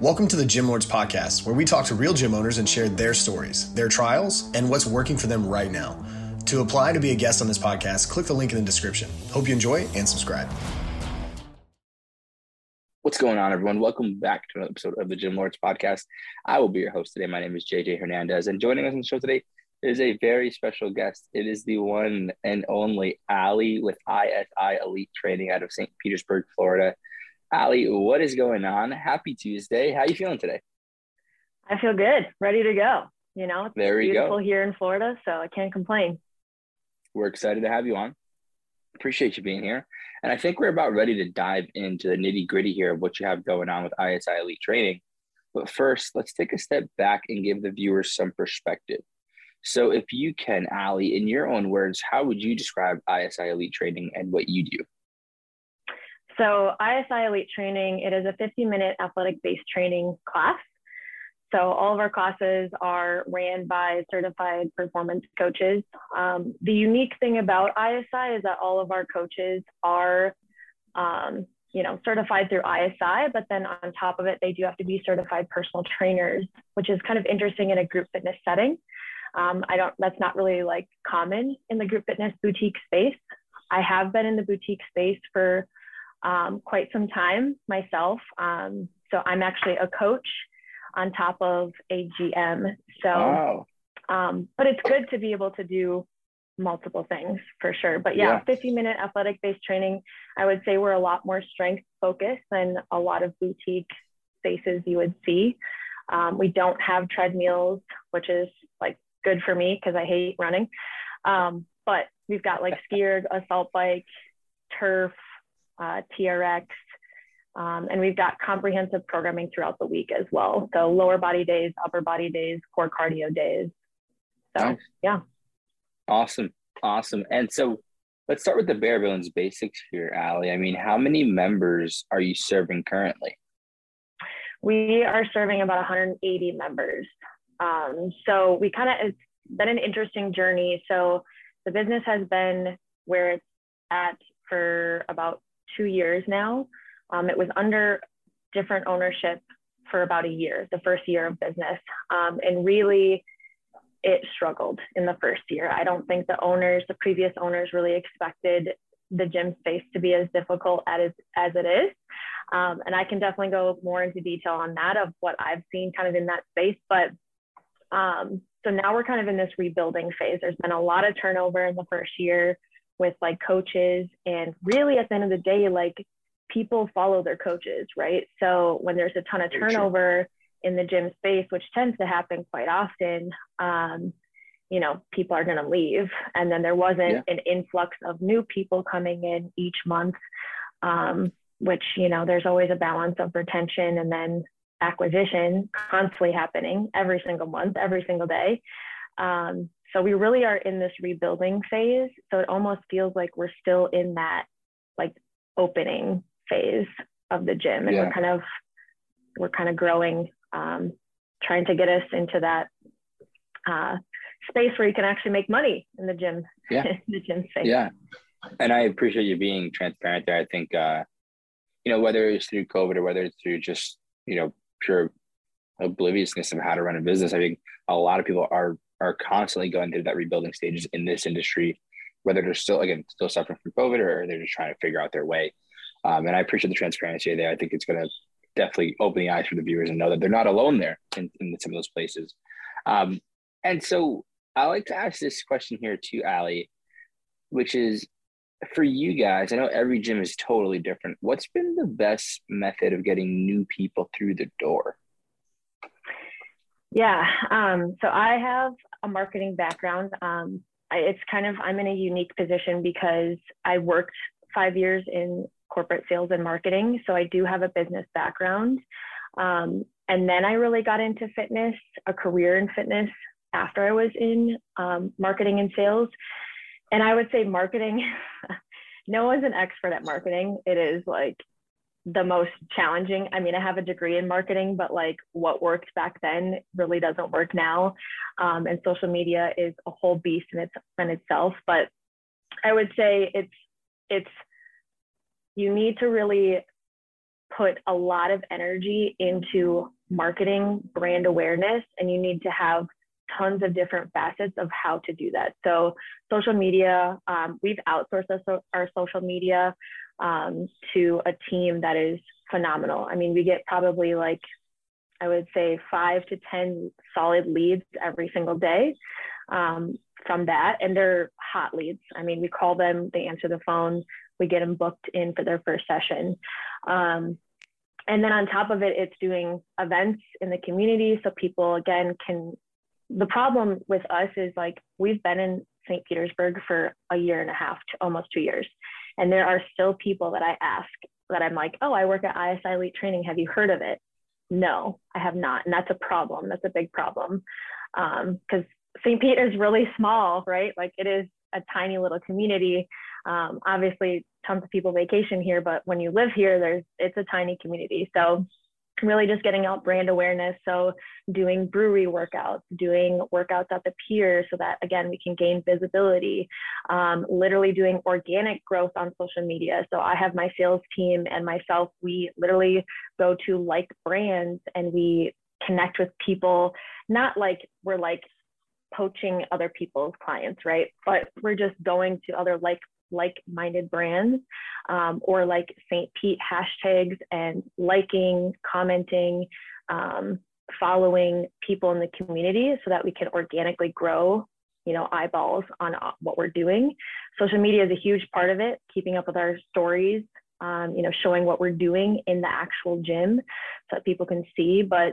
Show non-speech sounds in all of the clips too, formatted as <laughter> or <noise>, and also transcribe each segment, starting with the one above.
Welcome to the Gym Lords Podcast, where we talk to real gym owners and share their stories, their trials, and what's working for them right now. To apply to be a guest on this podcast, click the link in the description. Hope you enjoy and subscribe. What's going on, everyone? Welcome back to another episode of the Gym Lords Podcast. I will be your host today. My name is JJ Hernandez, and joining us on the show today is a very special guest. It is the one and only Aly with ISI Elite Training out of St. Petersburg, Florida. Aly, what is going on? Happy Tuesday. How are you feeling today? I feel good, ready to go. You know, it's there we beautiful go. here in Florida, so I can't complain. We're excited to have you on. Appreciate you being here. And I think we're about ready to dive into the nitty gritty here of what you have going on with ISI Elite Training. But first, let's take a step back and give the viewers some perspective. So, if you can, Aly, in your own words, how would you describe ISI Elite Training and what you do? So ISI Elite Training, it is a 50 minute athletic based training class. So all of our classes are ran by certified performance coaches. Um, the unique thing about ISI is that all of our coaches are, um, you know, certified through ISI, but then on top of it, they do have to be certified personal trainers, which is kind of interesting in a group fitness setting. Um, I don't, that's not really like common in the group fitness boutique space. I have been in the boutique space for um, quite some time myself. Um, so I'm actually a coach on top of a GM. So, Wow. um, but it's good to be able to do multiple things for sure. But yeah, Yeah. 50 minute athletic based training, I would say we're a lot more strength focused than a lot of boutique spaces you would see. Um, we don't have treadmills, which is like good for me because I hate running. Um, but we've got like <laughs> SkiErg, assault bike, turf, uh, TRX, um, and we've got comprehensive programming throughout the week as well. So lower body days, upper body days, core cardio days. So Nice. yeah. Awesome. Awesome. And so let's start with the bare bones basics here, Aly. I mean, how many members are you serving currently? We are serving about 180 members. Um, so we kind of, it's been an interesting journey. So the business has been where it's at for about two years now. Um, it was under different ownership for about a year, the first year of business. Um, and really, it struggled in the first year. I don't think the owners, the previous owners, really expected the gym space to be as difficult as, as it is. Um, and I can definitely go more into detail on that of what I've seen kind of in that space. But um, so now we're kind of in this rebuilding phase. There's been a lot of turnover in the first year with like coaches, and really at the end of the day, like people follow their coaches, right? So when there's a ton of turnover in the gym space, which tends to happen quite often, um, you know, people are going to leave. And then there wasn't Yeah. an influx of new people coming in each month, um, which, you know, there's always a balance of retention and then acquisition constantly happening every single month, every single day. Um, so we really are in this rebuilding phase. So it almost feels like we're still in that like opening phase of the gym, and Yeah. we're kind of we're kind of growing, um, trying to get us into that uh, space where you can actually make money in the gym. Yeah. <laughs> in the gym space. Yeah. And I appreciate you being transparent there. I think, uh, you know, whether it's through COVID or whether it's through just, you know, pure obliviousness of how to run a business, I think a lot of people are are constantly going through that rebuilding stages in this industry, whether they're still again still suffering from COVID or they're just trying to figure out their way. Um, and I appreciate the transparency there. I think it's going to definitely open the eyes for the viewers and know that they're not alone there in, in some of those places. Um, and so I like to ask this question here to Aly, which is for you guys. I know every gym is totally different. What's been the best method of getting new people through the door? Yeah. Um, so I have a marketing background. Um, I, it's kind of, I'm in a unique position because I worked five years in corporate sales and marketing. So I do have a business background. Um, and then I really got into fitness, a career in fitness after I was in um, marketing and sales. And I would say marketing, <laughs> no one's an expert at marketing. It is like the most challenging. I mean, I have a degree in marketing, but like what worked back then really doesn't work now. Um, and social media is a whole beast in, its, in itself. But I would say it's it's you need to really put a lot of energy into marketing brand awareness and you need to have tons of different facets of how to do that. So social media, um, we've outsourced our social media um, to a team that is phenomenal. I mean, we get probably like, I would say five to 10 solid leads every single day um, from that. And they're hot leads. I mean, we call them, they answer the phone, we get them booked in for their first session. Um, and then on top of it, it's doing events in the community so people again can. The problem with us is like we've been in St. Petersburg for a year and a half to almost two years. And there are still people that I ask that I'm like, oh, I work at ISI Elite Training. Have you heard of it? No, I have not. And that's a problem. That's a big problem. Because um, St. Pete is really small, right? Like it is a tiny little community. Um, obviously, tons of people vacation here, but when you live here, there's it's a tiny community. So really just getting out brand awareness. So doing brewery workouts, doing workouts at the pier so that again, we can gain visibility, um, literally doing organic growth on social media. So I have my sales team and myself, we literally go to like brands and we connect with people, not like we're like poaching other people's clients, right? But we're just going to other like like-minded brands um, or like St. Pete hashtags and liking, commenting, um, following people in the community so that we can organically grow you know eyeballs on uh, what we're doing social media is a huge part of it keeping up with our stories um, you know showing what we're doing in the actual gym so that people can see but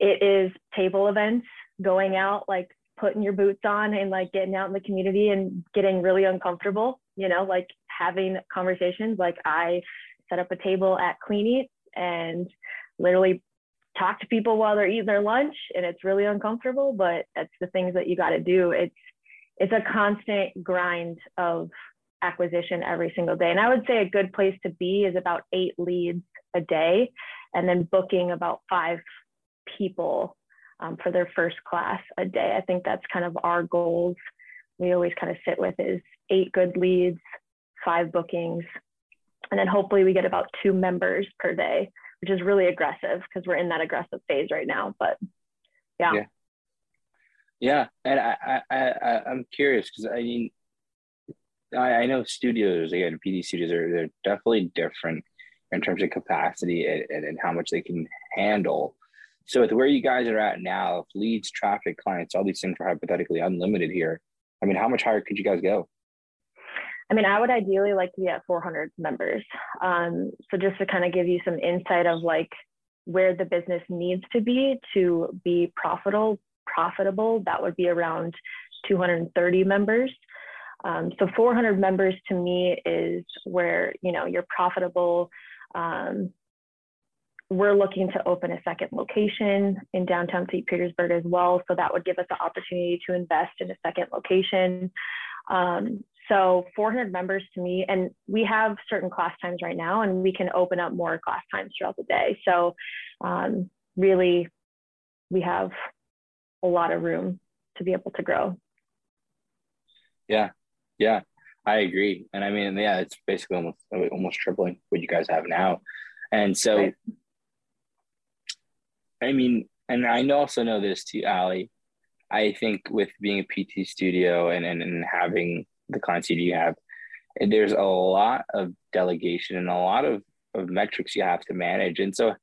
it is table events going out like putting your boots on and like getting out in the community and getting really uncomfortable, you know, like having conversations. Like I set up a table at Clean Eats and literally talk to people while they're eating their lunch and it's really uncomfortable, but it's the things that you got to do. It's it's a constant grind of acquisition every single day. And I would say a good place to be is about eight leads a day and then booking about five people um, for their first class a day. I think that's kind of our goals. We always kind of sit with is eight good leads, five bookings, and then hopefully we get about two members per day, which is really aggressive because we're in that aggressive phase right now. But yeah. Yeah. Yeah, and I, I, I I'm curious because I mean, I, I know studios again, PT studios are they're definitely different in terms of capacity and, and, and how much they can handle. So with where you guys are at now, leads, traffic, clients, all these things are hypothetically unlimited here. I mean, how much higher could you guys go? I mean, I would ideally like to be at 400 members. Um, so just to kind of give you some insight of like where the business needs to be to be profitable, profitable, that would be around 230 members. Um, so 400 members to me is where you know you're profitable. Um, we're looking to open a second location in downtown St. Petersburg as well. So that would give us the opportunity to invest in a second location. Um, so 400 members to me, and we have certain class times right now, and we can open up more class times throughout the day. So um, really, we have a lot of room to be able to grow. Yeah, yeah, I agree. And I mean, yeah, it's basically almost almost tripling what you guys have now. And so right. I mean, and I also know this too, Aly. I think with being a PT studio and, and, and having the clients you have, there's a lot of delegation and a lot of, of metrics you have to manage. And so,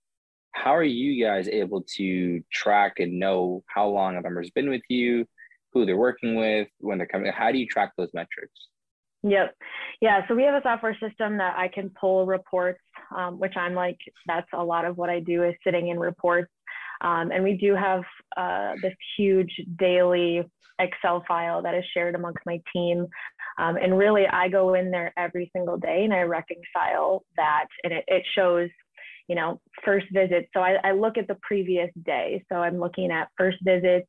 how are you guys able to track and know how long a member's been with you, who they're working with, when they're coming? How do you track those metrics? Yep. Yeah. So we have a software system that I can pull reports, um, which I'm like, that's a lot of what I do is sitting in reports um, and we do have uh, this huge daily Excel file that is shared amongst my team. Um, and really, I go in there every single day and I reconcile that, and it, it shows, you know, first visits. So I, I look at the previous day. So I'm looking at first visits,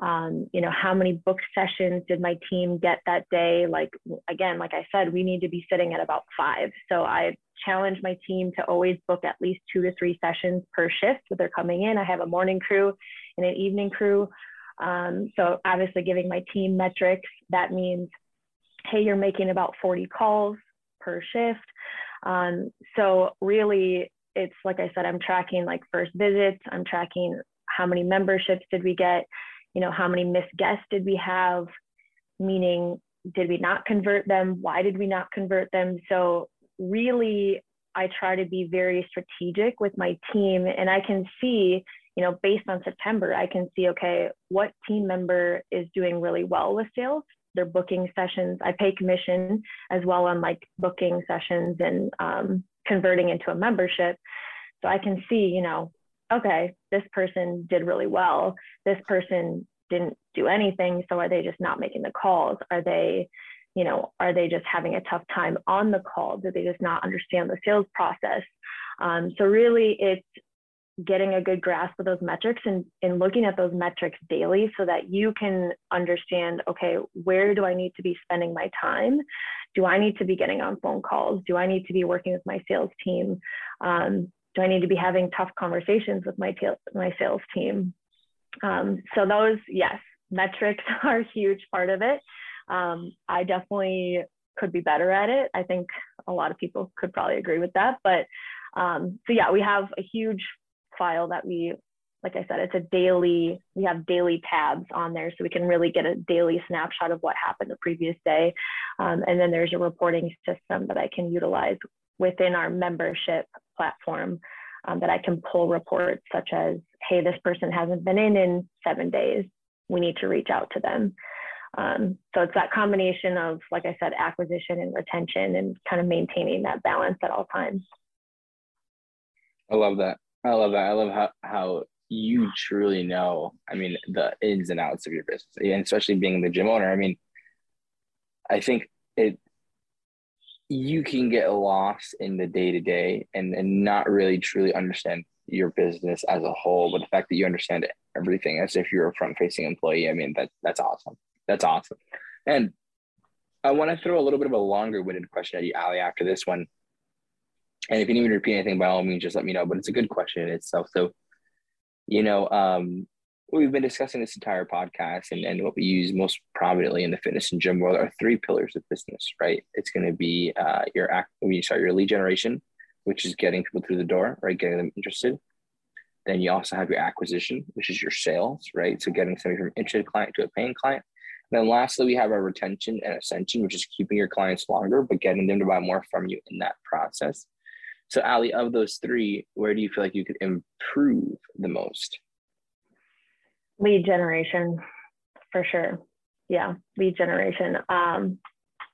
um, you know, how many book sessions did my team get that day? Like, again, like I said, we need to be sitting at about five. So I challenge my team to always book at least two to three sessions per shift. that they're coming in. I have a morning crew and an evening crew. Um, so obviously giving my team metrics, that means, hey, you're making about 40 calls per shift. Um, so really it's like I said, I'm tracking like first visits, I'm tracking how many memberships did we get, you know, how many missed guests did we have, meaning did we not convert them? Why did we not convert them? So really, I try to be very strategic with my team and I can see, you know, based on September, I can see, okay, what team member is doing really well with sales? They're booking sessions. I pay commission as well on like booking sessions and um, converting into a membership. So I can see, you know, okay, this person did really well. This person didn't do anything. So are they just not making the calls? Are they, you know, are they just having a tough time on the call? Do they just not understand the sales process? Um, so really it's getting a good grasp of those metrics and, and looking at those metrics daily so that you can understand, okay, where do I need to be spending my time? Do I need to be getting on phone calls? Do I need to be working with my sales team? Um, do I need to be having tough conversations with my, my sales team? Um, so those, yes, metrics <laughs> are a huge part of it. Um, I definitely could be better at it. I think a lot of people could probably agree with that. But um, so yeah, we have a huge file that we, like I said, it's a daily, we have daily tabs on there so we can really get a daily snapshot of what happened the previous day. Um, and then there's a reporting system that I can utilize within our membership platform um, that I can pull reports such as, hey, this person hasn't been in in seven days. We need to reach out to them. Um, so it's that combination of, like I said, acquisition and retention and kind of maintaining that balance at all times. I love that. I love that. I love how, how you truly know, I mean, the ins and outs of your business, and especially being the gym owner. I mean, I think it you can get lost in the day to day and and not really truly understand your business as a whole. But the fact that you understand everything as if you're a front facing employee, I mean that that's awesome. That's awesome. And I want to throw a little bit of a longer winded question at you, Aly, after this one. And if you need me to repeat anything, by all means, just let me know. But it's a good question in itself. So, you know, um, we've been discussing this entire podcast and, and what we use most prominently in the fitness and gym world are three pillars of business, right? It's going to be uh, your act, when you start your lead generation, which is getting people through the door, right? Getting them interested. Then you also have your acquisition, which is your sales, right? So getting somebody from interested client to a paying client. And then lastly, we have our retention and ascension, which is keeping your clients longer, but getting them to buy more from you in that process. So Aly, of those three, where do you feel like you could improve the most? Lead generation for sure. Yeah lead generation. Um,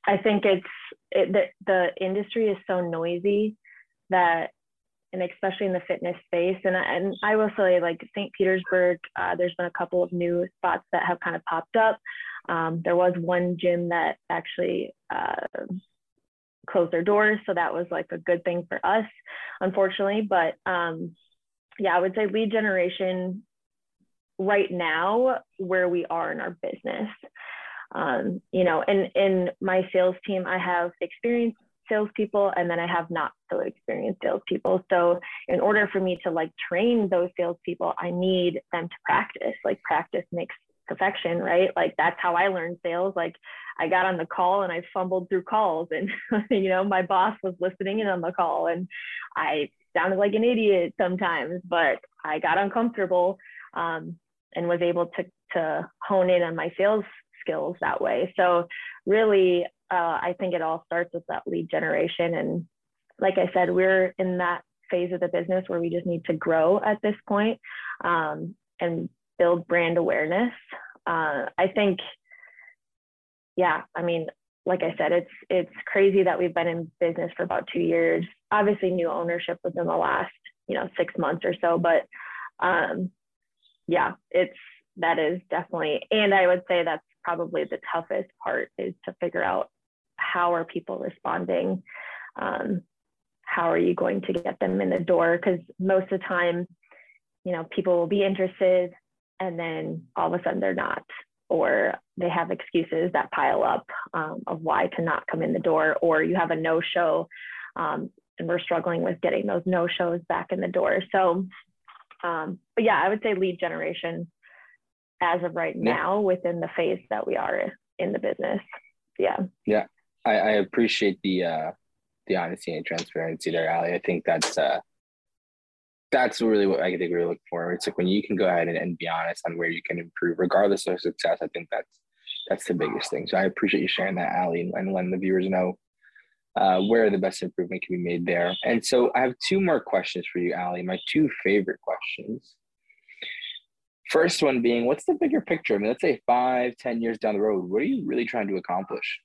i think it's it, the, the industry is so noisy that and especially in the fitness space and, and i will say like st petersburg uh, there's been a couple of new spots that have kind of popped up. Um, there was one gym that actually uh, closed their doors so that was like a good thing for us unfortunately but um, yeah i would say lead generation right now where we are in our business. Um, you know, and in my sales team, I have experienced salespeople and then I have not so experienced salespeople. So in order for me to like train those salespeople, I need them to practice. Like practice makes perfection, right? Like that's how I learned sales. Like I got on the call and I fumbled through calls and <laughs> you know, my boss was listening in on the call and I sounded like an idiot sometimes, but I got uncomfortable. Um, and was able to to hone in on my sales skills that way. So really, uh, I think it all starts with that lead generation. And like I said, we're in that phase of the business where we just need to grow at this point, um, and build brand awareness. Uh, I think, yeah, I mean, like I said, it's it's crazy that we've been in business for about two years. Obviously, new ownership within the last you know six months or so, but um, yeah, it's that is definitely, and I would say that's probably the toughest part is to figure out how are people responding. Um, how are you going to get them in the door? Because most of the time, you know, people will be interested and then all of a sudden they're not, or they have excuses that pile up um, of why to not come in the door, or you have a no show um, and we're struggling with getting those no shows back in the door. So um, but yeah, I would say lead generation as of right yeah. now within the phase that we are in the business. Yeah. Yeah. I, I appreciate the uh the honesty and transparency there, Aly. I think that's uh that's really what I think we are looking for. It's like when you can go ahead and, and be honest on where you can improve, regardless of success. I think that's that's the biggest thing. So I appreciate you sharing that, Aly, and, and letting the viewers know uh, where the best improvement can be made there. And so I have two more questions for you, Aly. My two favorite questions. First one being, what's the bigger picture? I mean, let's say five, ten years down the road, what are you really trying to accomplish?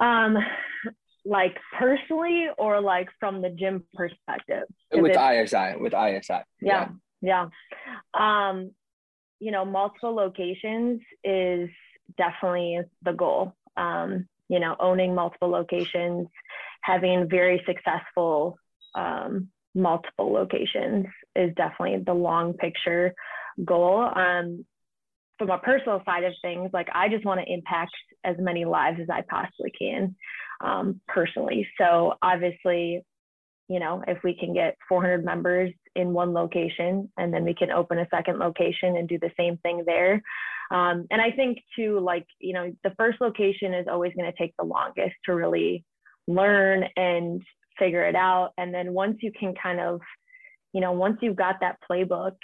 Um, like personally or like from the gym perspective? With ISI, with ISI. Yeah, yeah. Um, you know, multiple locations is definitely the goal. Um, you know, owning multiple locations, having very successful um, multiple locations is definitely the long picture goal. Um, from a personal side of things, like I just want to impact as many lives as I possibly can um, personally. So obviously, you know, if we can get 400 members in one location and then we can open a second location and do the same thing there. Um, and I think too, like, you know, the first location is always going to take the longest to really learn and figure it out. And then once you can kind of, you know, once you've got that playbook,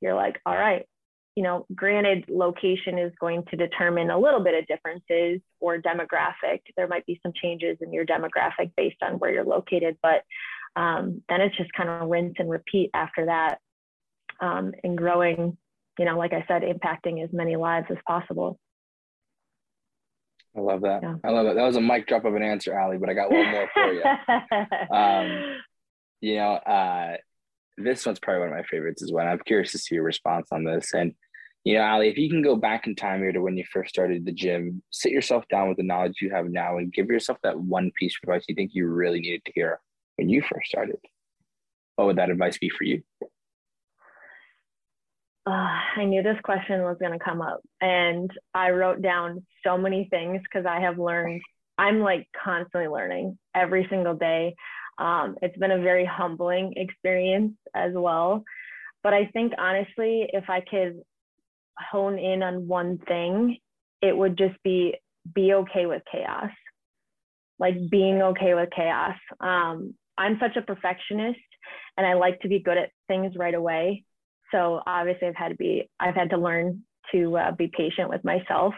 you're like, all right, you know, granted, location is going to determine a little bit of differences or demographic. There might be some changes in your demographic based on where you're located, but um, then it's just kind of rinse and repeat after that um, and growing, you know, like I said, impacting as many lives as possible. I love that. Yeah. I love it. That was a mic drop of an answer, Aly, but I got one more for you. <laughs> um, you know, uh, this one's probably one of my favorites as well. I'm curious to see your response on this. And, you know, Aly, if you can go back in time here to when you first started the gym, sit yourself down with the knowledge you have now and give yourself that one piece of advice you think you really needed to hear when you first started, what would that advice be for you? Uh, I knew this question was going to come up, and I wrote down so many things because I have learned. I'm like constantly learning every single day. Um, it's been a very humbling experience as well. But I think honestly, if I could hone in on one thing, it would just be be okay with chaos. Like being okay with chaos. Um, I'm such a perfectionist and I like to be good at things right away. So obviously I've had to be, I've had to learn to uh, be patient with myself.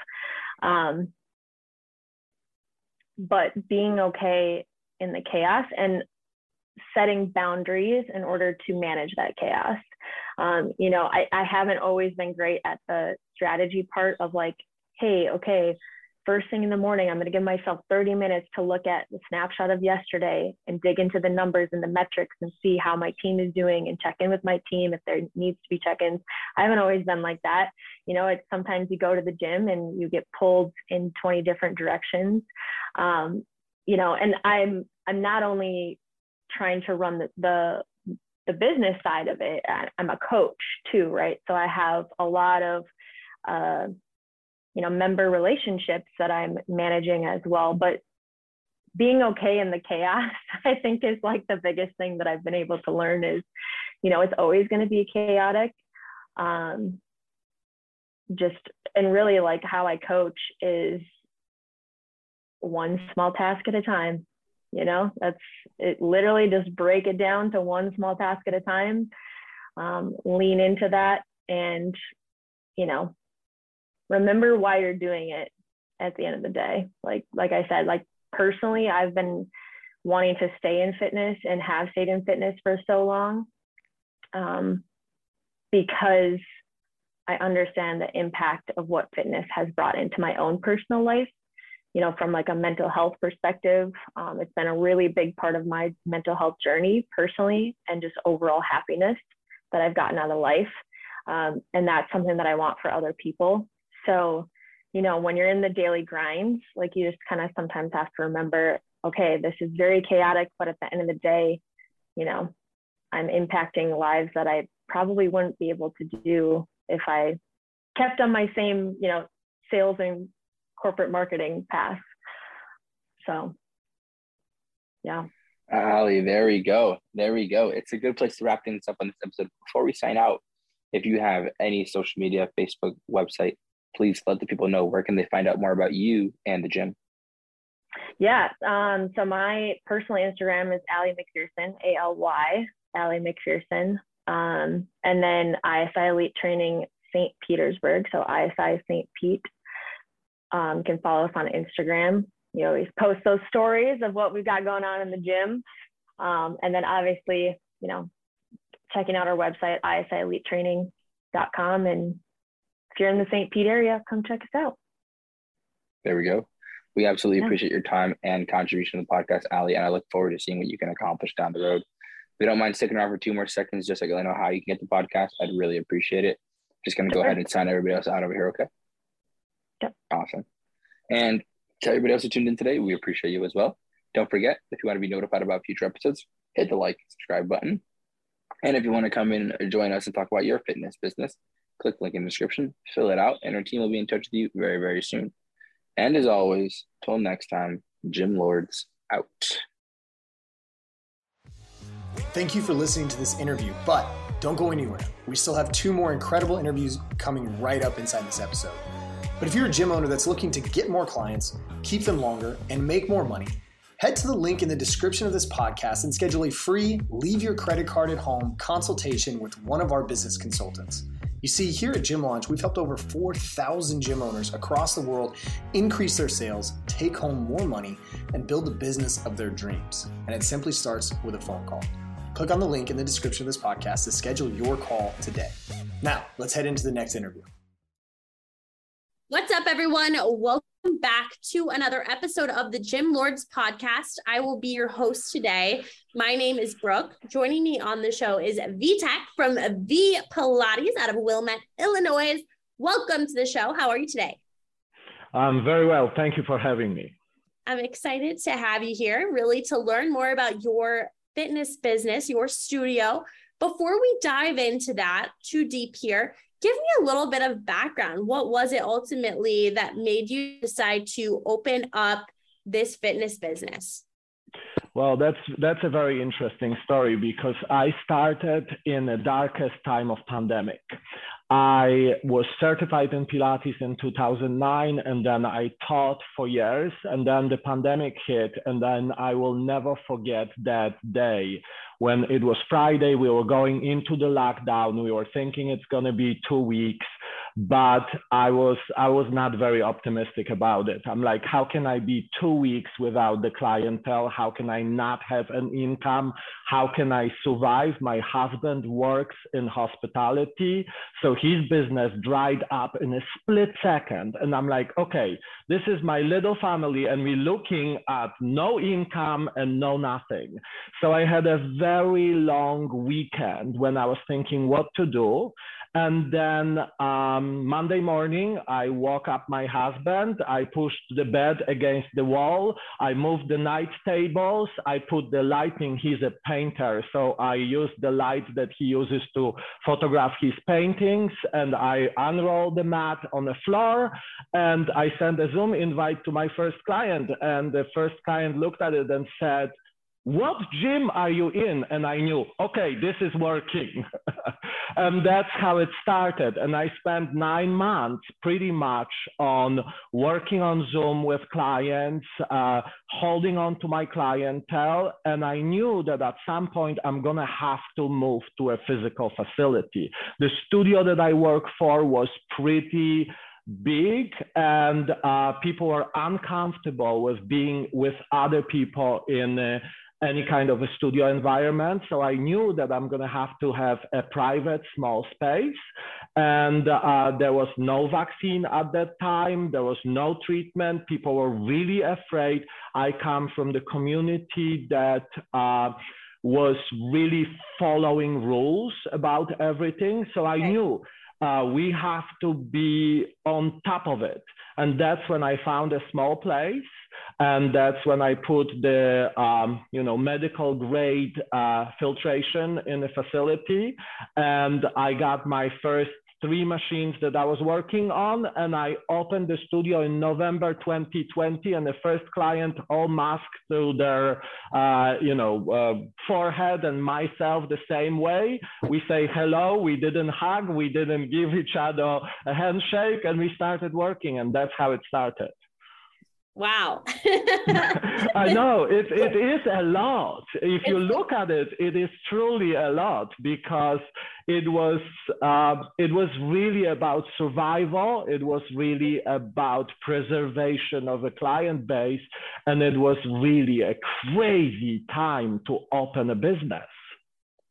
Um, but being okay in the chaos and setting boundaries in order to manage that chaos. Um, you know, I, I haven't always been great at the strategy part of like, hey, okay, first thing in the morning, I'm going to give myself 30 minutes to look at the snapshot of yesterday and dig into the numbers and the metrics and see how my team is doing and check in with my team if there needs to be check-ins. I haven't always been like that. You know, it's sometimes you go to the gym and you get pulled in 20 different directions. Um, you know, and I'm I'm not only trying to run the, the the business side of it. I'm a coach too, right? So I have a lot of uh, you know member relationships that i'm managing as well. But being okay in the chaos <laughs> i think is like the biggest thing that i've been able to learn is you know it's always going to be chaotic. Um just and really like how i coach is one small task at a time you know? That's it literally just break it down to one small task at a time um, lean into that and you know remember why you're doing it at the end of the day. Like like I said, like personally, I've been wanting to stay in fitness and have stayed in fitness for so long um, because I understand the impact of what fitness has brought into my own personal life. You know, from like a mental health perspective, um, it's been a really big part of my mental health journey personally and just overall happiness that I've gotten out of life. Um, and that's something that I want for other people. So, you know, when you're in the daily grind, like you just kind of sometimes have to remember, okay, this is very chaotic, but at the end of the day, you know, I'm impacting lives that I probably wouldn't be able to do if I kept on my same, you know, sales and corporate marketing path. So, yeah. Aly, there we go. There we go. It's a good place to wrap things up on this episode. Before we sign out, if you have any social media, Facebook, website, please let the people know where can they find out more about you and the gym Yeah. Um, so my personal Instagram is Aly McPherson, A L Y, Aly McPherson. Um, and then ISI Elite Training St. Petersburg. So ISI St. Pete. Um, can follow us on Instagram. You always post those stories of what we've got going on in the gym. Um, and then obviously, you know, checking out our website, isielitetraining.com. And if you're in the St. Pete area, come check us out. There we go. We absolutely yeah. appreciate your time and contribution to the podcast, Aly, and I look forward to seeing what you can accomplish down the road. If you don't mind sticking around for two more seconds, just so I know how you can get the podcast, I'd really appreciate it. Just gonna go ahead and sign everybody else out over here, okay? Yep. Awesome. And to everybody else who tuned in today, we appreciate you as well. Don't forget, if you want to be notified about future episodes, hit the like subscribe button. And if you want to come in and join us and talk about your fitness business, click link in the description, fill it out, and our team will be in touch with you very, very soon. And as always, till next time, Gym Lords out. Thank you for listening to this interview, but don't go anywhere. We still have two more incredible interviews coming right up inside this episode. But if you're a gym owner that's looking to get more clients, keep them longer, and make more money, head to the link in the description of this podcast and schedule a free leave your credit card at home consultation with one of our business consultants. You see, here at Gym Launch, we've helped over 4,000 gym owners across the world increase their sales, take home more money, and build the business of their dreams. And it simply starts with a phone call. Click on the link in the description of this podcast to schedule your call today. Now, let's head into the next interview. What's up, everyone? Welcome back to another episode of the Gym Lords podcast. I will be your host today. My name is Brooke. Joining me on the show is VTech from V Pilates out of Wilmette, Illinois. Welcome to the show. How are you today? I'm very well. Thank you for having me. I'm excited to have you here, really to learn more about your fitness business, your studio. Before we dive into that too deep here, give me a little bit of background. What was it ultimately that made you decide to open up this fitness business? Well, that's that's a very interesting story because I started in the darkest time of pandemic. I was certified in Pilates in 2009, and then I taught for years, and then the pandemic hit, and then I will never forget that day when it was Friday, we were going into the lockdown. We were thinking it's going to be two weeks, but I was I was not very optimistic about it. I'm like, how can I be two weeks without the clientele? How can I not have an income? How can I survive? My husband works in hospitality, so his business dried up in a split second, and I'm like, okay, this is my little family, and we're looking at no income and no nothing. So I had a very long weekend when I was thinking what to do. And then um, Monday morning, I woke up my husband. I pushed the bed against the wall. I moved the night tables. I put the lighting. He's a painter. So I used the light that he uses to photograph his paintings. And I unrolled the mat on the floor. And I sent a Zoom invite to my first client. And the first client looked at it and said, what gym are you in? And I knew, okay, this is working. <laughs> and that's how it started. And I spent nine months pretty much on working on Zoom with clients, uh, holding on to my clientele. And I knew that at some point I'm going to have to move to a physical facility. The studio that I work for was pretty big and uh, people were uncomfortable with being with other people in uh, any kind of a studio environment. So I knew that I'm going to have to have a private small space. And uh, there was no vaccine at that time, there was no treatment. People were really afraid. I come from the community that uh, was really following rules about everything. So I knew. Uh, we have to be on top of it. And that's when I found a small place and that's when I put the um, you know medical grade uh, filtration in the facility, and I got my first three machines that I was working on, and I opened the studio in November 2020, and the first client all masked to their uh, you know uh, forehead, and myself the same way. We say hello, we didn't hug, we didn't give each other a handshake, and we started working, and that's how it started. Wow. <laughs> I know it, it is a lot. If you look at it, it is truly a lot because it was uh, it was really about survival. It was really about preservation of a client base, and it was really a crazy time to open a business.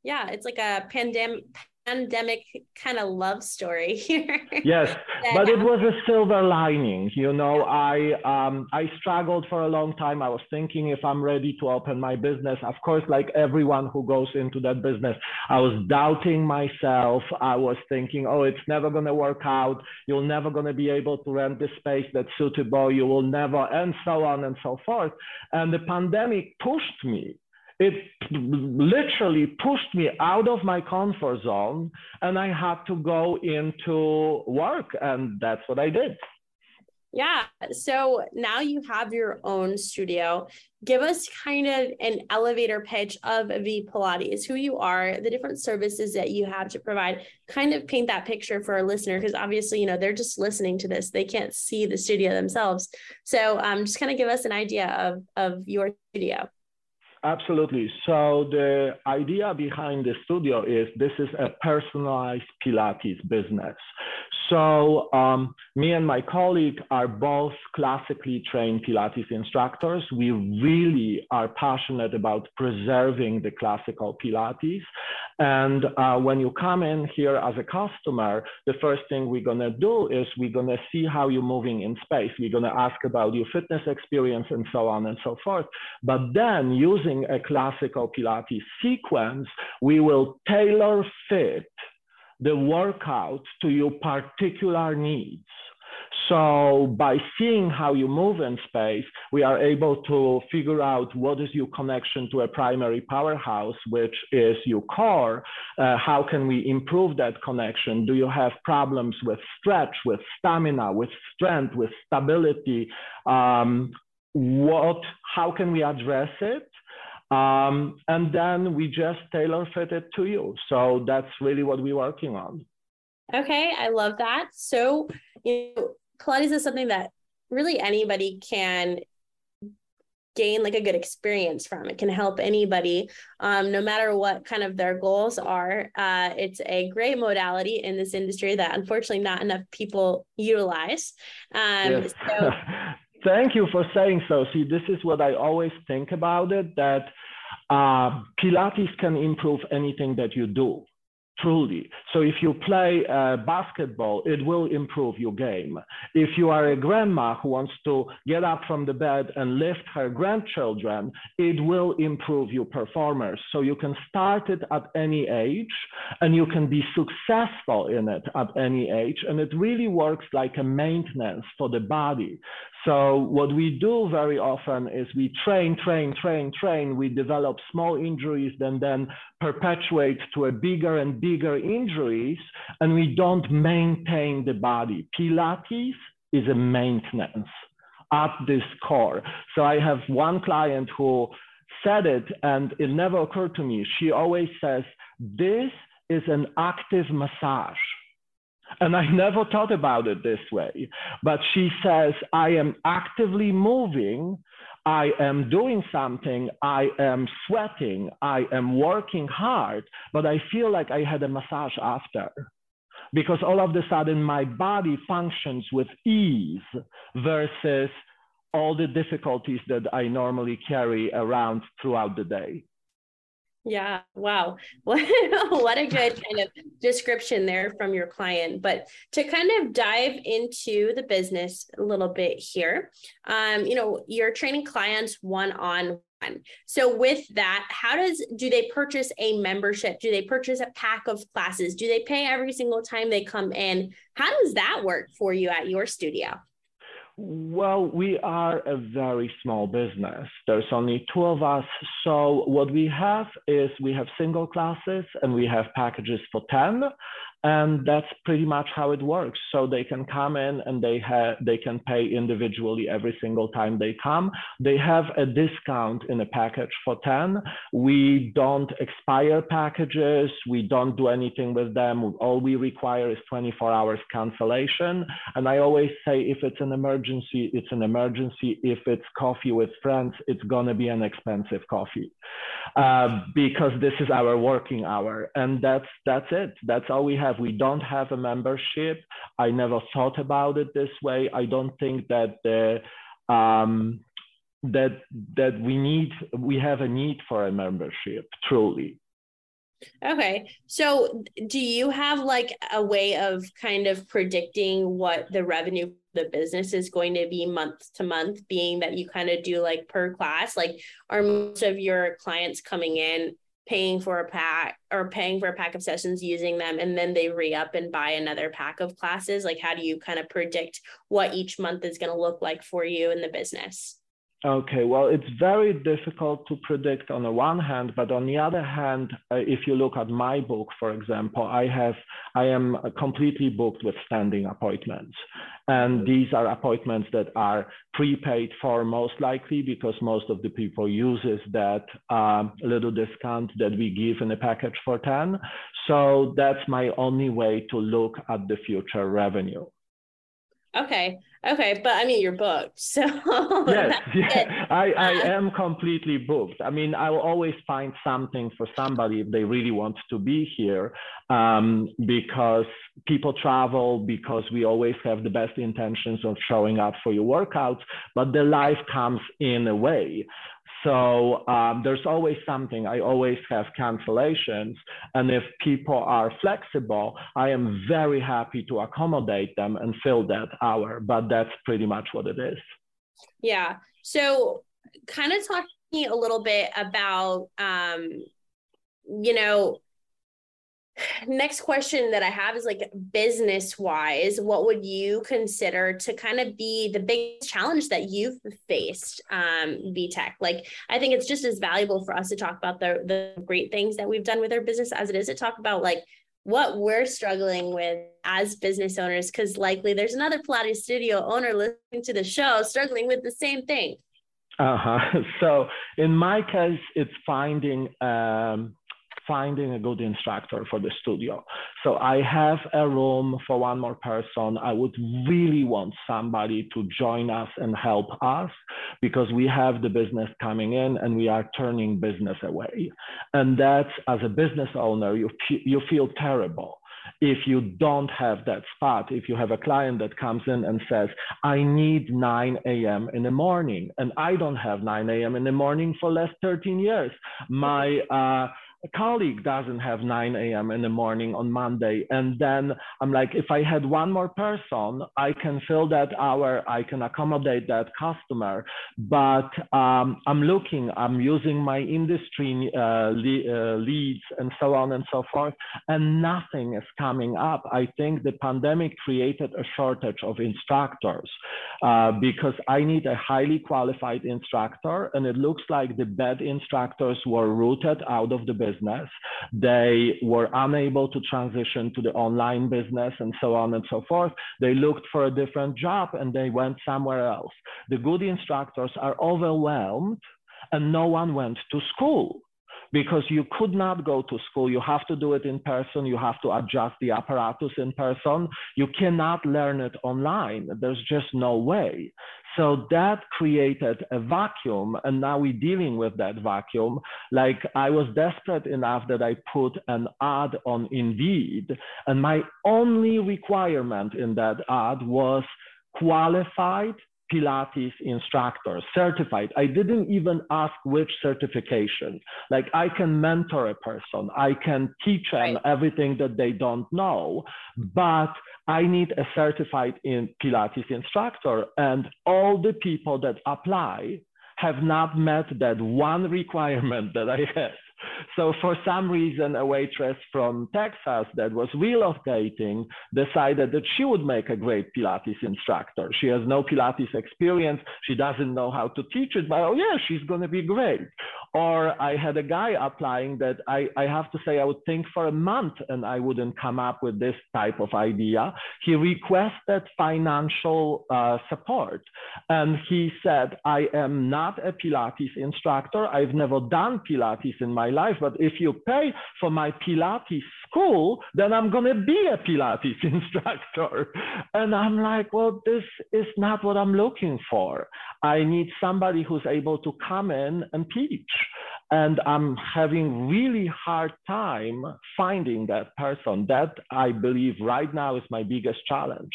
Yeah, it's like a pandemic pandemic kind of love story <laughs> here. yes, <laughs> but it was a silver lining. You know, I um, I struggled for a long time. I was thinking if I'm ready to open my business. Of course, like everyone who goes into that business, I was doubting myself. I was thinking, oh, it's never going to work out. You're never going to be able to rent the space that's suitable. You will never, and so on and so forth. And the pandemic pushed me it literally pushed me out of my comfort zone and I had to go into work. And that's what I did. Yeah. So now you have your own studio. Give us kind of an elevator pitch of V Pilates, who you are, the different services that you have to provide. Kind of paint that picture for our listener, because obviously, you know, they're just listening to this. They can't see the studio themselves. So um, just kind of give us an idea of, of your studio. Absolutely. So the idea behind the studio is this is a personalized Pilates business. So um, me and my colleague are both classically trained Pilates instructors. We really are passionate about preserving the classical Pilates. And uh, when you come in here as a customer, the first thing we're gonna do is we're gonna see how you're moving in space. We're gonna ask about your fitness experience and so on and so forth. But then using a classical Pilates sequence, we will tailor fit the workout to your particular needs. So by seeing how you move in space, we are able to figure out what is your connection to a primary powerhouse, which is your core. Uh, how can we improve that connection? Do you have problems with stretch, with stamina, with strength, with stability? Um, what, how can we address it? Um, and then we just tailor fit it to you. So that's really what we're working on. Okay, I love that. So, you know, Pilates is something that really anybody can gain like a good experience from. It can help anybody, um, no matter what kind of their goals are. Uh, it's a great modality in this industry that unfortunately not enough people utilize. Um, yes. so- <laughs> Thank you for saying so. See, this is what I always think about it that uh, Pilates can improve anything that you do truly. So if you play uh, basketball, it will improve your game. If you are a grandma who wants to get up from the bed and lift her grandchildren, it will improve your performance. So you can start it at any age and you can be successful in it at any age. And it really works like a maintenance for the body. So what we do very often is we train, train, train, train. We develop small injuries and then perpetuate to a bigger and bigger injuries, and we don't maintain the body. Pilates is a maintenance at this core. So I have one client who said it, and it never occurred to me. She always says, this is an active massage. And I never thought about it this way. But she says, I am actively moving. I am doing something. I am sweating. I am working hard, but I feel like I had a massage after. Because all of a sudden my body functions with ease versus all the difficulties that I normally carry around throughout the day. Yeah. Wow. <laughs> What, what a good kind of description there from your client. But to kind of dive into the business a little bit here, um, you know, you're training clients one on one. So with that, how does do they purchase a membership? Do they purchase a pack of classes? Do they pay every single time they come in? How does that work for you at your studio? Well, we are a very small business. There's only two of us. So what we have is we have single classes and we have packages for 10 and that's pretty much how it works so they can come in and they have they can pay individually every single time they come they have a discount in a package for 10 we don't expire packages we don't do anything with them all we require is 24 hours cancellation and i always say if it's an emergency it's an emergency. If it's coffee with friends, it's going to be an expensive coffee uh, because this is our working hour. And that's, that's it. That's all we have. We don't have a membership. I never thought about it this way. I don't think that the, um, that that we need we have a need for a membership truly Okay. So, do you have like a way of kind of predicting what the revenue the business is going to be month to month, being that you kind of do like per class? Like, are most of your clients coming in paying for a pack or paying for a pack of sessions using them and then they re up and buy another pack of classes? Like, how do you kind of predict what each month is going to look like for you in the business? Okay, well, it's very difficult to predict on the one hand, but on the other hand, uh, if you look at my book, for example, I have, I am completely booked with standing appointments. And these are appointments that are prepaid for most likely because most of the people uses that um, little discount that we give in a package for 10. So that's my only way to look at the future revenue. Okay. Okay. But I mean, you're booked. <laughs> So yes, yeah. I, I am completely booked. I mean, I will always find something for somebody if they really want to be here um, because people travel, because we always have the best intentions of showing up for your workouts, but the life comes in a way. So um, there's always something. I always have cancellations. And if people are flexible, I am very happy to accommodate them and fill that hour. But that's pretty much what it is. Yeah. So kind of talk to me a little bit about, um, you know, next question that I have is like business wise, what would you consider to kind of be the biggest challenge that you've faced, um, Vitek? Like, I think it's just as valuable for us to talk about the the great things that we've done with our business as it is to talk about like what we're struggling with as business owners, because likely there's another Pilates studio owner listening to the show struggling with the same thing. Uh huh. <laughs> So in my case, it's finding um, finding a good instructor for the studio. So I have a room for one more person. I would really want somebody to join us and help us because we have the business coming in and we are turning business away. And that's as a business owner, you, you feel terrible if you don't have that spot, if you have a client that comes in and says, I need 9 a.m. in the morning, and I don't have 9 a.m. in the morning for last 13 years. My uh, a colleague doesn't have 9 a.m. in the morning on Monday. And then I'm like, if I had one more person, I can fill that hour, I can accommodate that customer. But um, I'm looking, I'm using my industry uh, le- uh, leads and so on and so forth, and nothing is coming up. I think the pandemic created a shortage of instructors uh, because I need a highly qualified instructor, and it looks like the bad instructors were rooted out of the business business. They were unable to transition to the online business and so on and so forth. They looked for a different job and they went somewhere else. The good instructors are overwhelmed and no one went to school because you could not go to school. You have to do it in person. You have to adjust the apparatus in person. You cannot learn it online. There's just no way. So that created a vacuum. And now we're dealing with that vacuum. Like I was desperate enough that I put an ad on Indeed. And my only requirement in that ad was qualified Pilates instructor, certified. I didn't even ask which certification. Like I can mentor a person, I can teach them right. everything that they don't know, but I need a certified in Pilates instructor. And all the people that apply have not met that one <laughs> requirement that I had. <laughs> So for some reason, a waitress from Texas that was relocating decided that she would make a great Pilates instructor. She has no Pilates experience. She doesn't know how to teach it, but oh yeah, she's going to be great. Or I had a guy applying that I, I have to say I would think for a month and I wouldn't come up with this type of idea. He requested financial uh, support. And he said, I am not a Pilates instructor. I've never done Pilates in my life, but if you pay for my Pilates school, then I'm going to be a Pilates <laughs> instructor. And I'm like, well, this is not what I'm looking for. I need somebody who's able to come in and teach. And I'm having really hard time finding that person. That I believe right now is my biggest challenge.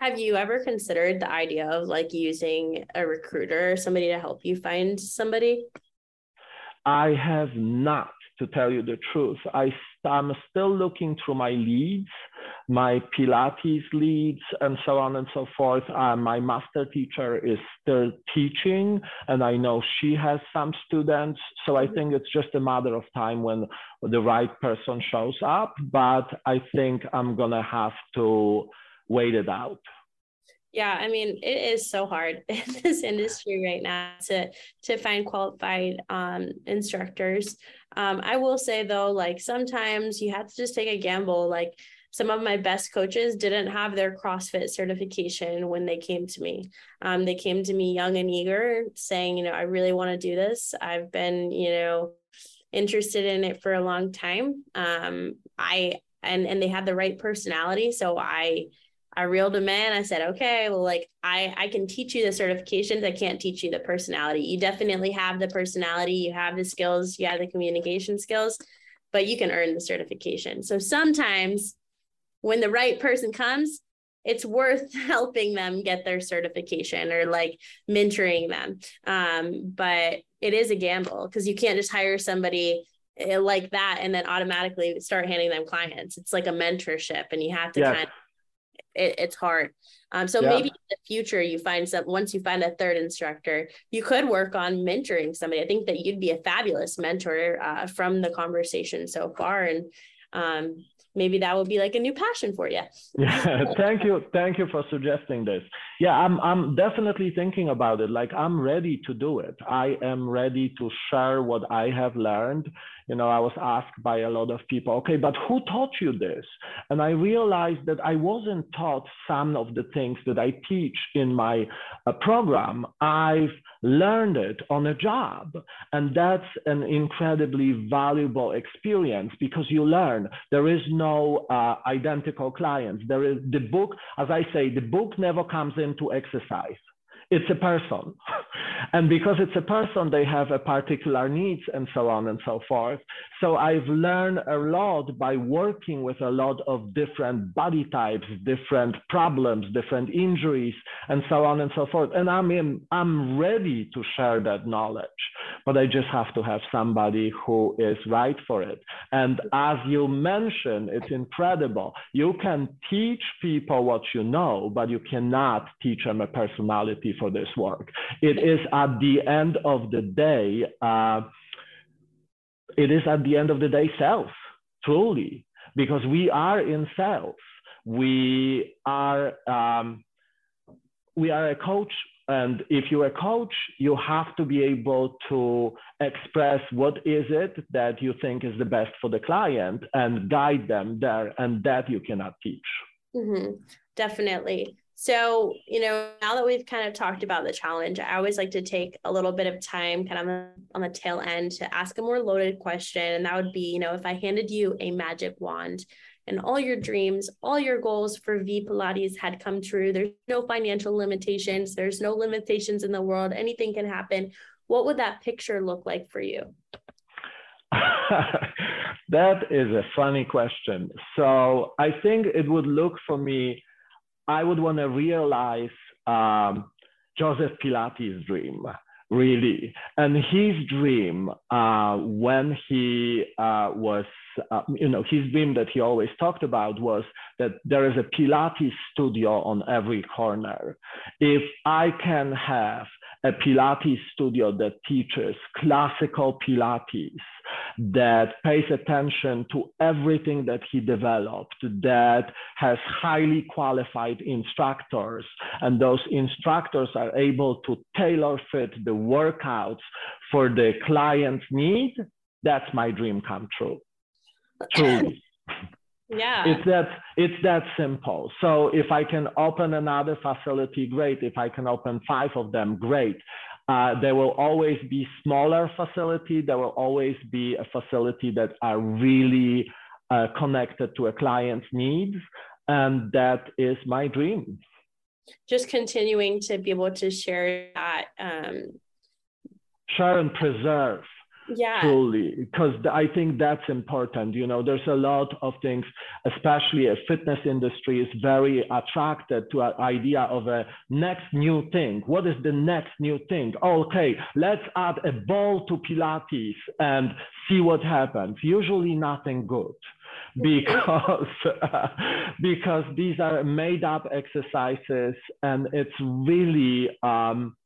Have you ever considered the idea of like using a recruiter or somebody to help you find somebody? I have not, to tell you the truth. I, I'm still looking through my leads, my Pilates leads, and so on and so forth. Uh, my master teacher is still teaching, and I know she has some students. So I think it's just a matter of time when the right person shows up. But I think I'm going to have to wait it out. Yeah, I mean, it is so hard <laughs> in this industry right now to to find qualified um, instructors. Um, I will say though, like sometimes you have to just take a gamble. Like some of my best coaches didn't have their CrossFit certification when they came to me. Um, they came to me young and eager, saying, you know, I really want to do this. I've been, you know, interested in it for a long time. Um, I and and they had the right personality, so I I reeled him in. I said, okay, well, like I, I can teach you the certifications. I can't teach you the personality. You definitely have the personality, you have the skills, you have the communication skills, but you can earn the certification. So sometimes when the right person comes, it's worth <laughs> helping them get their certification or like mentoring them. Um, but it is a gamble because you can't just hire somebody eh, like that and then automatically start handing them clients. It's like a mentorship and you have to yeah. kind of it, it's hard. Um, so yeah. maybe in the future you find some once you find a third instructor, you could work on mentoring somebody. I think that you'd be a fabulous mentor uh, from the conversation so far, and um, maybe that will be like a new passion for you. <laughs> Yeah, thank you, thank you for suggesting this. Yeah, I'm I'm definitely thinking about it. Like I'm ready to do it. I am ready to share what I have learned you know, I was asked by a lot of people, okay, but who taught you this? And I realized that I wasn't taught some of the things that I teach in my uh, program. I've learned it on a job. And that's an incredibly valuable experience because you learn. There is no uh, identical clients. There is the book, as I say, the book never comes into exercise it's a person. <laughs> and because it's a person, they have a particular needs and so on and so forth. So I've learned a lot by working with a lot of different body types, different problems, different injuries, and so on and so forth. And I'm in, I'm ready to share that knowledge, but I just have to have somebody who is right for it. And as you mentioned, it's incredible. You can teach people what you know, but you cannot teach them a personality for this work. It is at the end of the day, uh, it is at the end of the day self, truly, because we are in self. We are um, we are a coach and if you're a coach you have to be able to express what is it that you think is the best for the client and guide them there and that you cannot teach mm-hmm. definitely so, you know, now that we've kind of talked about the challenge, I always like to take a little bit of time kind of on the tail end to ask a more loaded question. And that would be, you know, if I handed you a magic wand and all your dreams, all your goals for V Pilates had come true, there's no financial limitations, there's no limitations in the world, anything can happen. What would that picture look like for you? <laughs> that is a funny question. So I think it would look for me I would want to realize um, Joseph Pilates' dream, really. And his dream, uh, when he uh, was, uh, you know, his dream that he always talked about was that there is a Pilates studio on every corner. If I can have a Pilates studio that teaches classical Pilates, that pays attention to everything that he developed, that has highly qualified instructors, and those instructors are able to tailor fit the workouts for the client's need, that's my dream come true. Truly. <laughs> Yeah. It's that it's that simple. So if I can open another facility, great. If I can open five of them, great. Uh, there will always be smaller facility. There will always be a facility that are really uh, connected to a client's needs, and that is my dream. Just continuing to be able to share that. Um... Share and preserve yeah. Truly because i think that's important you know there's a lot of things especially a fitness industry is very attracted to an idea of a next new thing. What is the next new thing? Okay let's add a ball to pilates and see what happens. Usually nothing good because <laughs> because these are made up exercises and it's really um,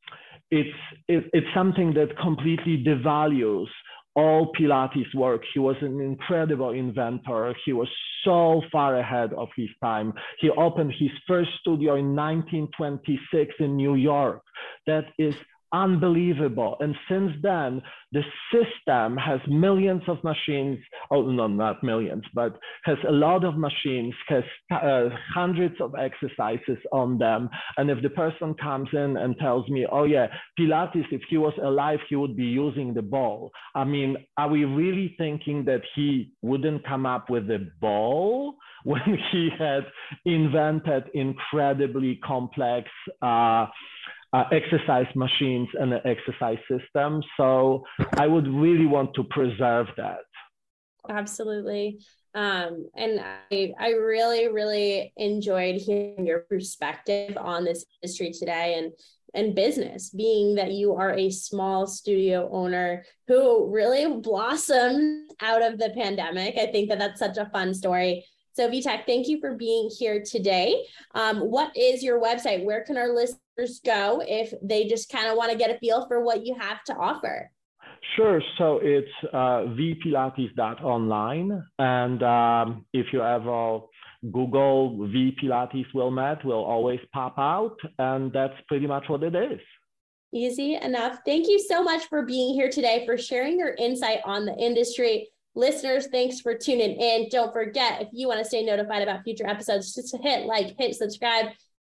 it's it, it's something that completely devalues all Pilates work. He was an incredible inventor. He was so far ahead of his time. He opened his first studio in 1926 in New York. That is unbelievable. And since then, the system has millions of machines. Oh, no, not millions, but has a lot of machines, has uh, hundreds of exercises on them. And if the person comes in and tells me, oh, yeah, Pilates, if he was alive, he would be using the ball. I mean, are we really thinking that he wouldn't come up with a ball? <laughs> when he had invented incredibly complex uh, uh, exercise machines and an exercise system. So I would really want to preserve that. Absolutely. Um, and I, I really, really enjoyed hearing your perspective on this industry today and and business, being that you are a small studio owner who really blossomed out of the pandemic. I think that that's such a fun story. So, Vitek, thank you for being here today. Um, what is your website? Where can our listeners go if they just kind of want to get a feel for what you have to offer? Sure. So it's uh, vpilates.online. And um, if you ever Google V Pilates Wilmette, will always pop out. And that's pretty much what it is. Easy enough. Thank you so much for being here today, for sharing your insight on the industry. Listeners, thanks for tuning in. Don't forget, if you want to stay notified about future episodes, just hit like, hit subscribe.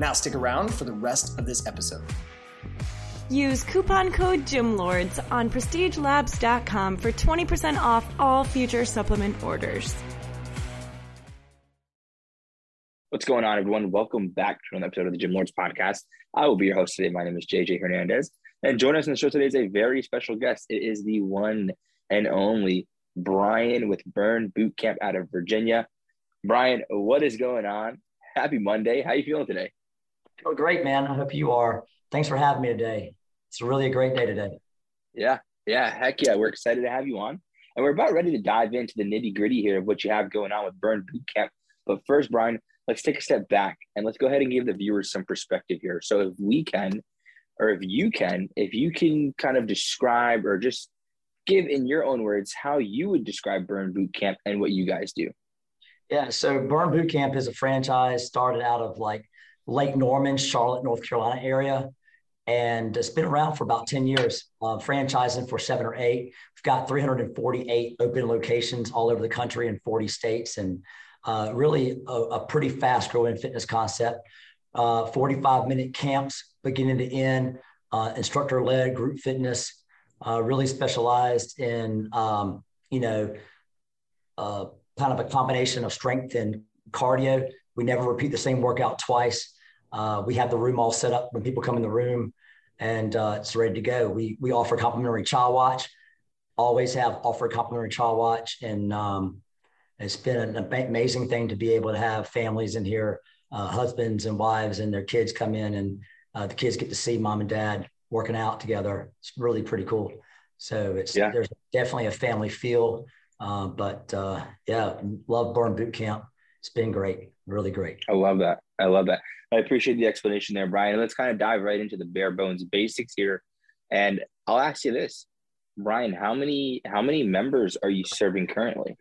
Now stick around for the rest of this episode. Use coupon code GYMLORDS on prestigelabs.com for 20% off all future supplement orders. What's going on, everyone? Welcome back to another episode of the Gym Lords podcast. I will be your host today. My name is JJ Hernandez. And joining us on the show today is a very special guest. It is the one and only Brian with Burn Boot Camp out of Virginia. Brian, what is going on? Happy Monday. How are you feeling today? Feel great, man. I hope you are. Thanks for having me today. It's really a great day today. Yeah, yeah, heck yeah. We're excited to have you on. And we're about ready to dive into the nitty gritty here of what you have going on with Burn Boot Camp. But first, Brian, let's take a step back and let's go ahead and give the viewers some perspective here. So if we can, or if you can, if you can kind of describe or just give in your own words how you would describe Burn Boot Camp and what you guys do. Yeah, so Burn Boot Camp is a franchise started out of like Lake Norman, Charlotte, North Carolina area. and it's been around for about 10 years, uh, franchising for seven or eight. We've got 348 open locations all over the country in 40 states, and uh, really a, a, pretty fast growing fitness concept. Uh, 45 minute camps beginning to end, uh, instructor led group fitness, uh, really specialized in, um, you know, uh, kind of a combination of strength and cardio. We never repeat the same workout twice. Uh, we have the room all set up when people come in the room and uh, it's ready to go. We, we offer complimentary child watch, always have offered complimentary child watch. And um, it's been an amazing thing to be able to have families in here, uh, husbands and wives and their kids come in and uh, the kids get to see mom and dad working out together. It's really pretty cool. So it's, yeah. there's definitely a family feel. Uh, but uh, yeah, love Burn Boot Camp. It's been great, really great. I love that. I love that. I appreciate the explanation there, Brian. Let's kind of dive right into the bare bones basics here. And I'll ask you this, Brian, how many how many members are you serving currently?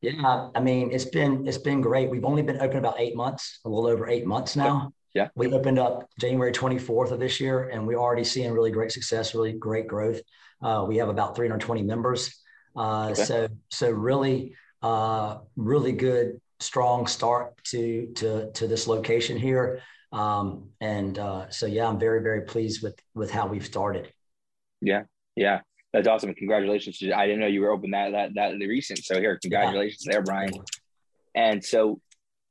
Yeah, I mean, it's been it's been great. We've only been open about eight months, a little over eight months now. Yeah. We opened up January 24th of this year, and we're already seeing really great success, really great growth. Uh, we have about 320 members. Uh, okay. So so really uh, really good strong start to to to this location here. Um, and uh, so yeah, I'm very very pleased with with how we've started. Yeah, yeah, that's awesome. Congratulations! I didn't know you were open that that that recent. So here, congratulations yeah. there, Brian. And so,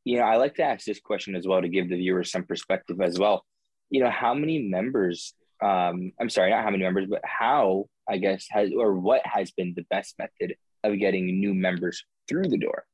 you know, I like to ask this question as well to give the viewers some perspective as well. You know, how many members? Um, I'm sorry, not how many members, but how I guess has or what has been the best method of getting new members through the door?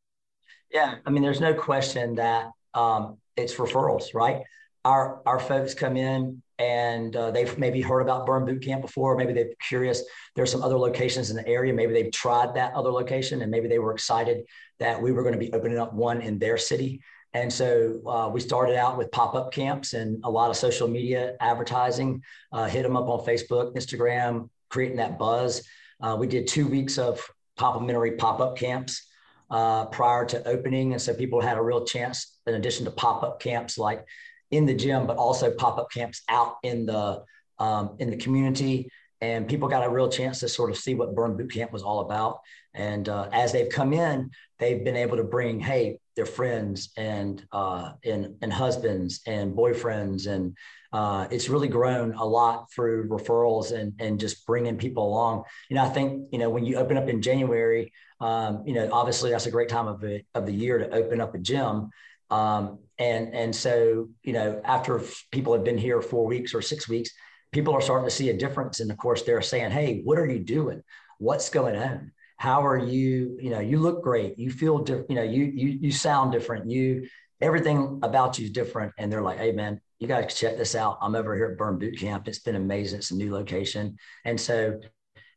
Yeah, I mean, there's no question that um, it's referrals, right? Our our folks come in and uh, they've maybe heard about Burn Boot Camp before. Maybe they're curious. There's some other locations in the area. Maybe they've tried that other location, and maybe they were excited that we were going to be opening up one in their city. And so uh, we started out with pop up camps and a lot of social media advertising. Uh, hit them up on Facebook, Instagram, creating that buzz. Uh, we did two weeks of complimentary pop up camps uh, prior to opening. And so people had a real chance, in addition to pop up camps like in the gym, but also pop up camps out in the um, in the community. And people got a real chance to sort of see what Burn Boot Camp was all about. And uh, as they've come in, they've been able to bring, hey, their friends and uh, and and husbands and boyfriends, and uh, it's really grown a lot through referrals and and just bringing people along. You know, I think you know when you open up in January, um, you know, obviously that's a great time of the of the year to open up a gym. Um, and and so you know, after people have been here four weeks or six weeks, people are starting to see a difference. And of course, they're saying, "Hey, what are you doing? What's going on? How are you? You know, you look great. You feel different. You know, you you you sound different. You everything about you is different." And they're like, "Hey, man." You guys check this out. I'm over here at Burn Boot Camp. It's been amazing. It's a new location. And so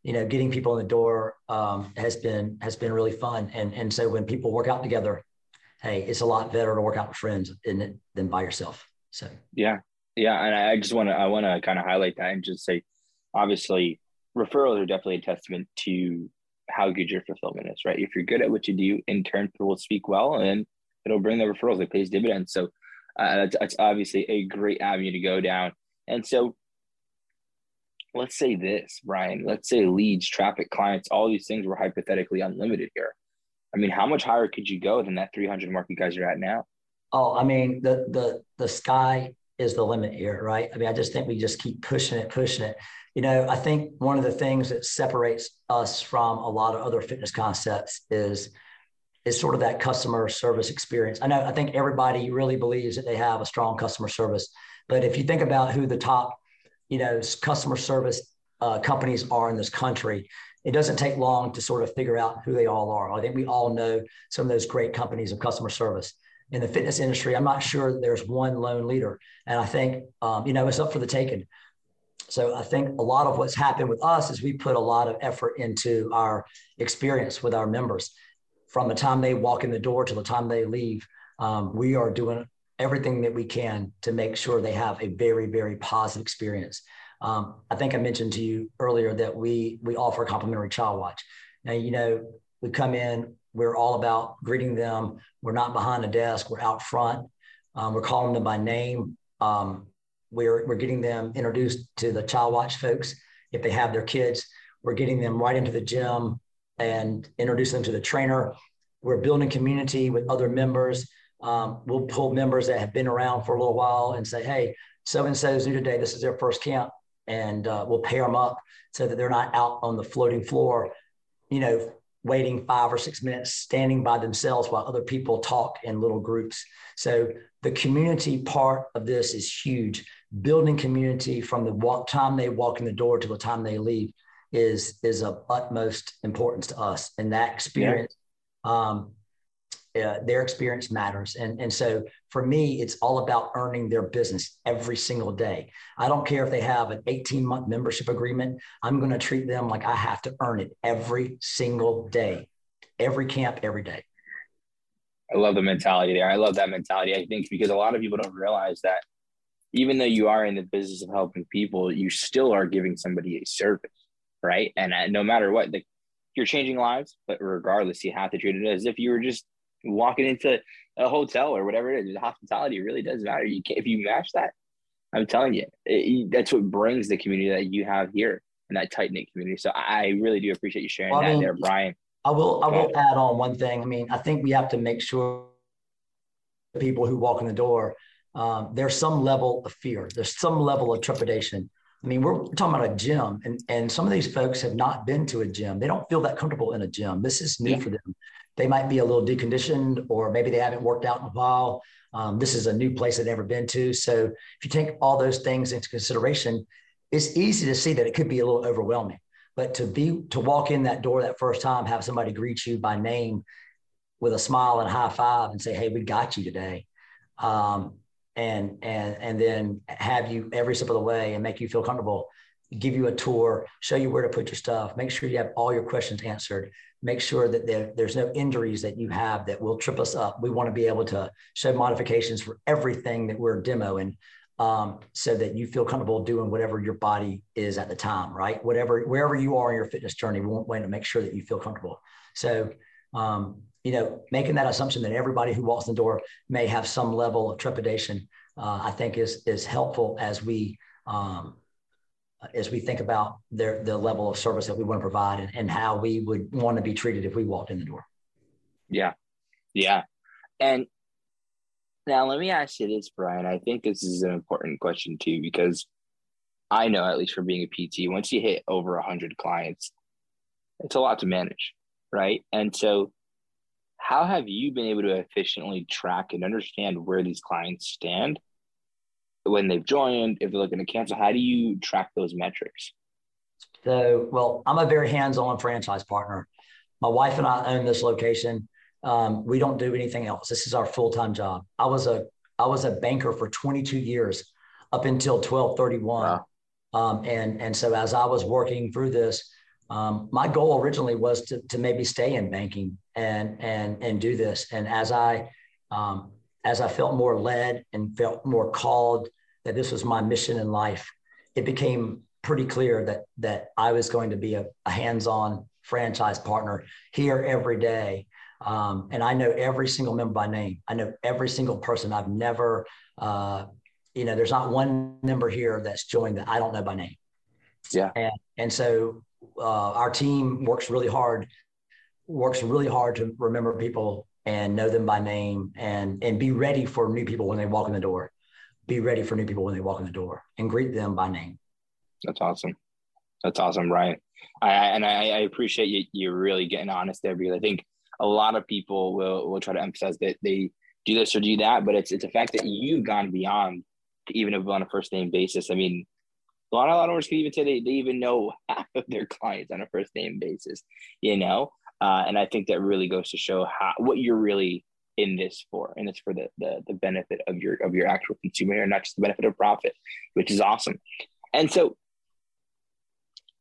you know, getting people in the door um, has been has been really fun. And and so when people work out together, hey, it's a lot better to work out with friends than than by yourself. So yeah, yeah, and I just want to I want to kind of highlight that and just say, obviously, referrals are definitely a testament to how good your fulfillment is, right? If you're good at what you do, in turn, people will speak well, and it'll bring the referrals. It pays dividends. So uh, that's, that's obviously a great avenue to go down. And so let's say this, Brian, mm-hmm. let's say leads, traffic, clients, all these things were hypothetically unlimited here. I mean, how much higher could you go than that 300 mark you guys are at now? Oh, I mean, the the the sky is the limit here, right? I mean, I just think we just keep pushing it, pushing it. You know, I think one of the things that separates us from a lot of other fitness concepts is is sort of that customer service experience. I know I think everybody really believes that they have a strong customer service, but if you think about who the top you know customer service uh, companies are in this country it doesn't take long to sort of figure out who they all are. I think we all know some of those great companies of customer service. In the fitness industry i'm not sure there's one lone leader and i think um, you know it's up for the taking. So i think a lot of what's happened with us is we put a lot of effort into our experience with our members. From the time they walk in the door to the time they leave um, we are doing everything that we can to make sure they have a very, very positive experience. Um, I think I mentioned to you earlier that we we offer complimentary child watch. Now, you know, we come in, we're all about greeting them. We're not behind a desk, we're out front. Um, we're calling them by name. Um, we're, we're getting them introduced to the child watch folks if they have their kids. We're getting them right into the gym and introduce them to the trainer. We're building community with other members. Um, we'll pull members that have been around for a little while and say, hey, so and so is new today. This is their first camp. And uh, we'll pair them up so that they're not out on the floating floor, you know, waiting five or six minutes, standing by themselves while other people talk in little groups. So the community part of this is huge. Building community from the walk, time they walk in the door to the time they leave is is of utmost importance to us. And that experience, yeah. um, uh, their experience matters. And, and so for me, it's all about earning their business every single day. I don't care if they have an 18 month membership agreement. I'm going to treat them like I have to earn it every single day, every camp, every day. I love the mentality there. I love that mentality. I think because a lot of people don't realize that even though you are in the business of helping people, you still are giving somebody a service, right? And uh, no matter what, the, you're changing lives, but regardless, you have to treat it as if you were just walking into a hotel or whatever it is. The Hospitality really does matter. You can if you match that. I'm telling you, it, that's what brings the community that you have here and that tight knit community. So I really do appreciate you sharing well, that I mean, there, Brian. I will. I will add on one thing. I mean, I think we have to make sure the people who walk in the door, um, there's some level of fear. There's some level of trepidation. I mean, we're talking about a gym, and, and some of these folks have not been to a gym. They don't feel that comfortable in a gym. This is new yeah. for them they might be a little deconditioned or maybe they haven't worked out in a while. Um, this is a new place they've never been to. So if you take all those things into consideration, it's easy to see that it could be a little overwhelming. But to be to walk in that door that first time, have somebody greet you by name with a smile and a high five and say, "Hey, we got you today," um, and and and then have you every step of the way and make you feel comfortable give you a tour, show you where to put your stuff, make sure you have all your questions answered, make sure that there, there's no injuries that you have that will trip us up. We want to be able to show modifications for everything that we're demoing um, so that you feel comfortable doing whatever your body is at the time, right? Whatever, wherever you are in your fitness journey, we want to make sure that you feel comfortable. So, um, you know, making that assumption that everybody who walks in the door may have some level of trepidation, uh, I think is, is helpful as we, um, as we think about their the level of service that we want to provide and, and how we would want to be treated if we walked in the door. Yeah. Yeah. And now let me ask you this, Brian. I think this is an important question too, because I know, at least for being a PT, once you hit over hundred clients, it's a lot to manage, right? And so how have you been able to efficiently track and understand where these clients stand when they've joined, if they're looking to cancel, how do you track those metrics? So, well, I'm a very hands-on franchise partner. My wife and I own this location. Um, we don't do anything else. This is our full-time job. I was a I was a banker for 22 years, up until 1231. Wow. Um, and and so as I was working through this, um, my goal originally was to, to maybe stay in banking and and and do this. And as I um, as I felt more led and felt more called that this was my mission in life, it became pretty clear that that I was going to be a, a hands-on franchise partner here every day. Um, and I know every single member by name. I know every single person. I've never, uh, you know, there's not one member here that's joined that I don't know by name. Yeah. And, and so uh, our team works really hard, works really hard to remember people and know them by name and and be ready for new people when they walk in the door be ready for new people when they walk in the door and greet them by name. That's awesome. That's awesome, Ryan. I, and I, I appreciate you, you really getting honest there because I think a lot of people will, will try to emphasize that they do this or do that, but it's, it's a fact that you've gone beyond even if on a first name basis. I mean, a lot, a lot of owners can even say they, they even know <laughs> half of their clients on a first name basis, you know? Uh, and I think that really goes to show how, what you're really in this for and it's for the, the the benefit of your of your actual consumer and not just the benefit of profit which is awesome. And so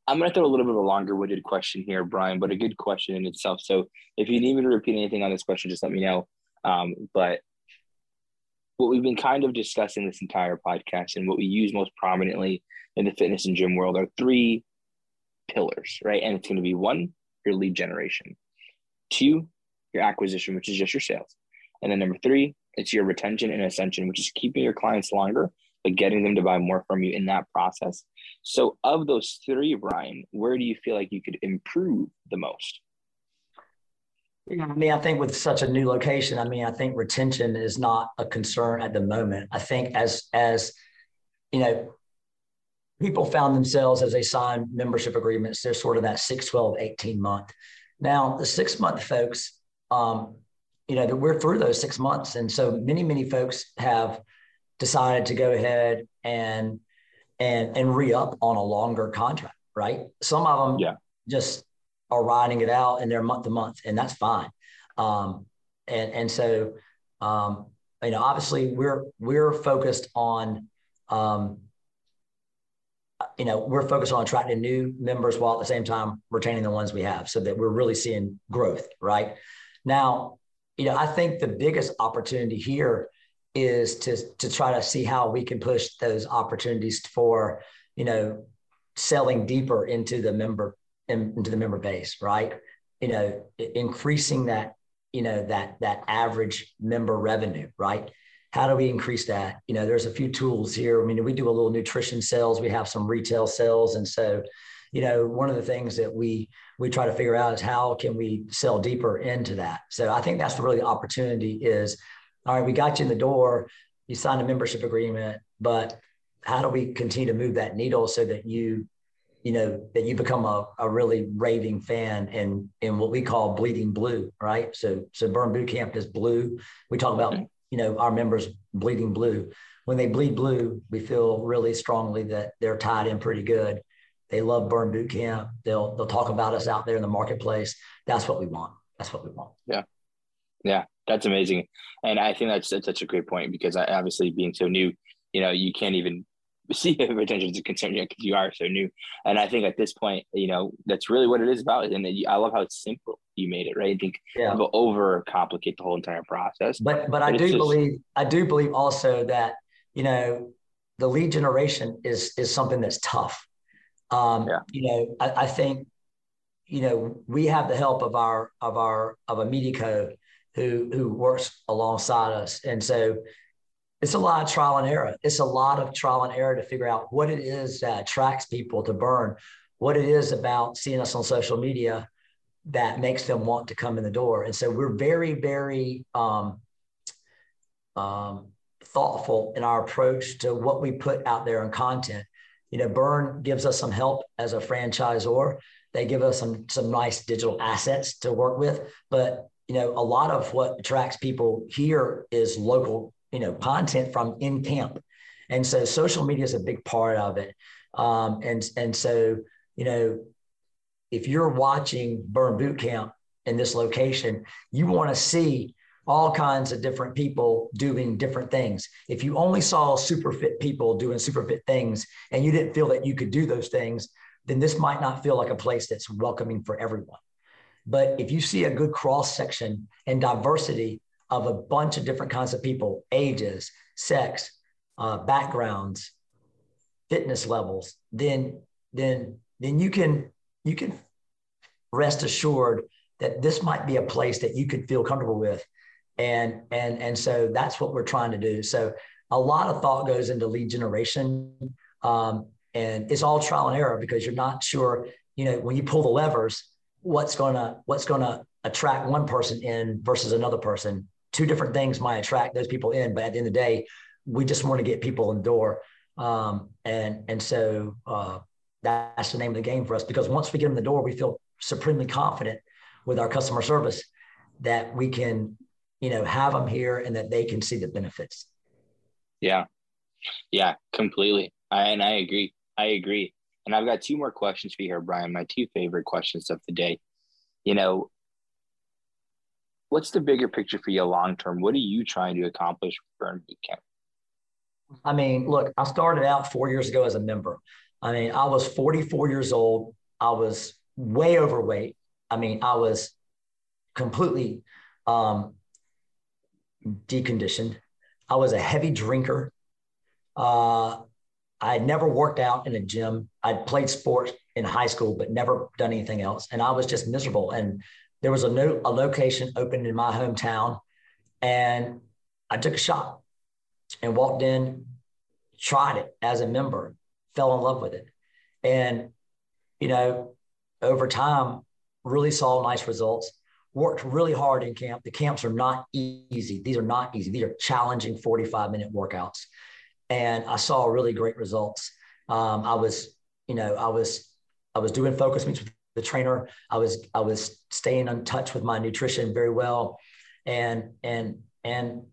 i'm going to throw a little bit of a longer winded question here brian but a good question in itself. So if you need me to repeat anything on this question just let me know. Um, but what we've been kind of discussing this entire podcast and what we use most prominently in the fitness and gym world are three pillars right? And it's going to be one your lead generation two your acquisition which is just your sales and then number three, it's your retention and ascension, which is keeping your clients longer but getting them to buy more from you in that process. So, of those three, Brian, where do you feel like you could improve the most? Yeah, I mean, I think with such a new location, I mean, I think retention is not a concern at the moment. I think as as you know, people found themselves as they signed membership agreements, they're sort of that 6, 12, 18 month. Now, the six month folks, um, you know, that we're through those six months. And so many, many folks have decided to go ahead and and and re-up on a longer contract, right? Some of them yeah. just are riding it out and they're month to month, and that's fine. Um, and and so um, you know, obviously we're we're focused on um, you know, we're focused on attracting new members while at the same time retaining the ones we have so that we're really seeing growth, right? Now, you know, I think the biggest opportunity here is to to try to see how we can push those opportunities for, you know, selling deeper into the member into the member base, right? You know, increasing that, you know, that that average member revenue, right? how do we increase that? You know, there's a few tools here. I mean, we do a little nutrition sales, we have some retail sales. And so, you know, one of the things that we we try to figure out is how can we sell deeper into that. So I think that's really the opportunity is all right, we got you in the door, you signed a membership agreement, but how do we continue to move that needle so that you you know that you become a, a really raving fan in in what we call bleeding blue right so so burn boot camp is blue we talk about you know, our members bleeding blue. When they bleed blue, we feel really strongly that they're tied in pretty good. They love Burn Boot Camp. They'll they'll talk about us out there in the marketplace. That's what we want. That's what we want. Yeah, yeah, that's amazing, and I think that's that's such a great point because I, obviously being so new, you know, you can't even <laughs> see if retention is a concern yet because you are so new. And I think at this point, you know, that's really what it is about. And I love how it's simple you made it, right? I think yeah. people over complicate the whole entire process. But but, but I do just, believe I do believe also that you know the lead generation is is something that's tough. Um, yeah. You know, I, I think you know we have the help of our of our of a media code who who works alongside us, and so it's a lot of trial and error. It's a lot of trial and error to figure out what it is that attracts people to burn, what it is about seeing us on social media that makes them want to come in the door. And so we're very, very um, um, thoughtful in our approach to what we put out there in content. You know, Burn gives us some help as a franchisor. They give us some some nice digital assets to work with, but you know, a lot of what attracts people here is local, you know, content from in camp, and so social media is a big part of it. Um, and and so you know, if you're watching Burn Boot Camp in this location, you want to see all kinds of different people doing different things. If you only saw super fit people doing super fit things and you didn't feel that you could do those things, then this might not feel like a place that's welcoming for everyone. But if you see a good cross section and diversity of a bunch of different kinds of people, ages, sex, uh, backgrounds, fitness levels, then then then you can you can rest assured that this might be a place that you could feel comfortable with. And and and so that's what we're trying to do. So a lot of thought goes into lead generation. Um, and it's all trial and error because you're not sure, you know, when you pull the levers, what's gonna what's gonna attract one person in versus another person. Two different things might attract those people in, but at the end of the day, we just want to get people in the door. Um, and and so uh, that's the name of the game for us because once we get in the door, we feel supremely confident with our customer service that we can, you know, have them here and that they can see the benefits. Yeah. Yeah, completely. I, and I agree. I agree. And I've got two more questions for you here, Brian. My two favorite questions of the day. You know, what's the bigger picture for you long term? What are you trying to accomplish with Burn Bootcamp? I mean, look, I started out four years ago as a member. I mean, I was 44 years old. I was way overweight. I mean, I was completely um, deconditioned. I was a heavy drinker. Uh, I had never worked out in a gym. I'd played sports in high school, but never done anything else. And I was just miserable. And there was a, no, a location opened in my hometown. And I took a shot and walked in tried it as a member, fell in love with it. And, you know, over time, really saw nice results, worked really hard in camp. The camps are not easy. These are not easy. These are challenging 45 minute workouts. And I saw really great results. Um, I was, you know, I was, I was doing focus meets with the trainer. I was, I was staying in touch with my nutrition very well. And, and, and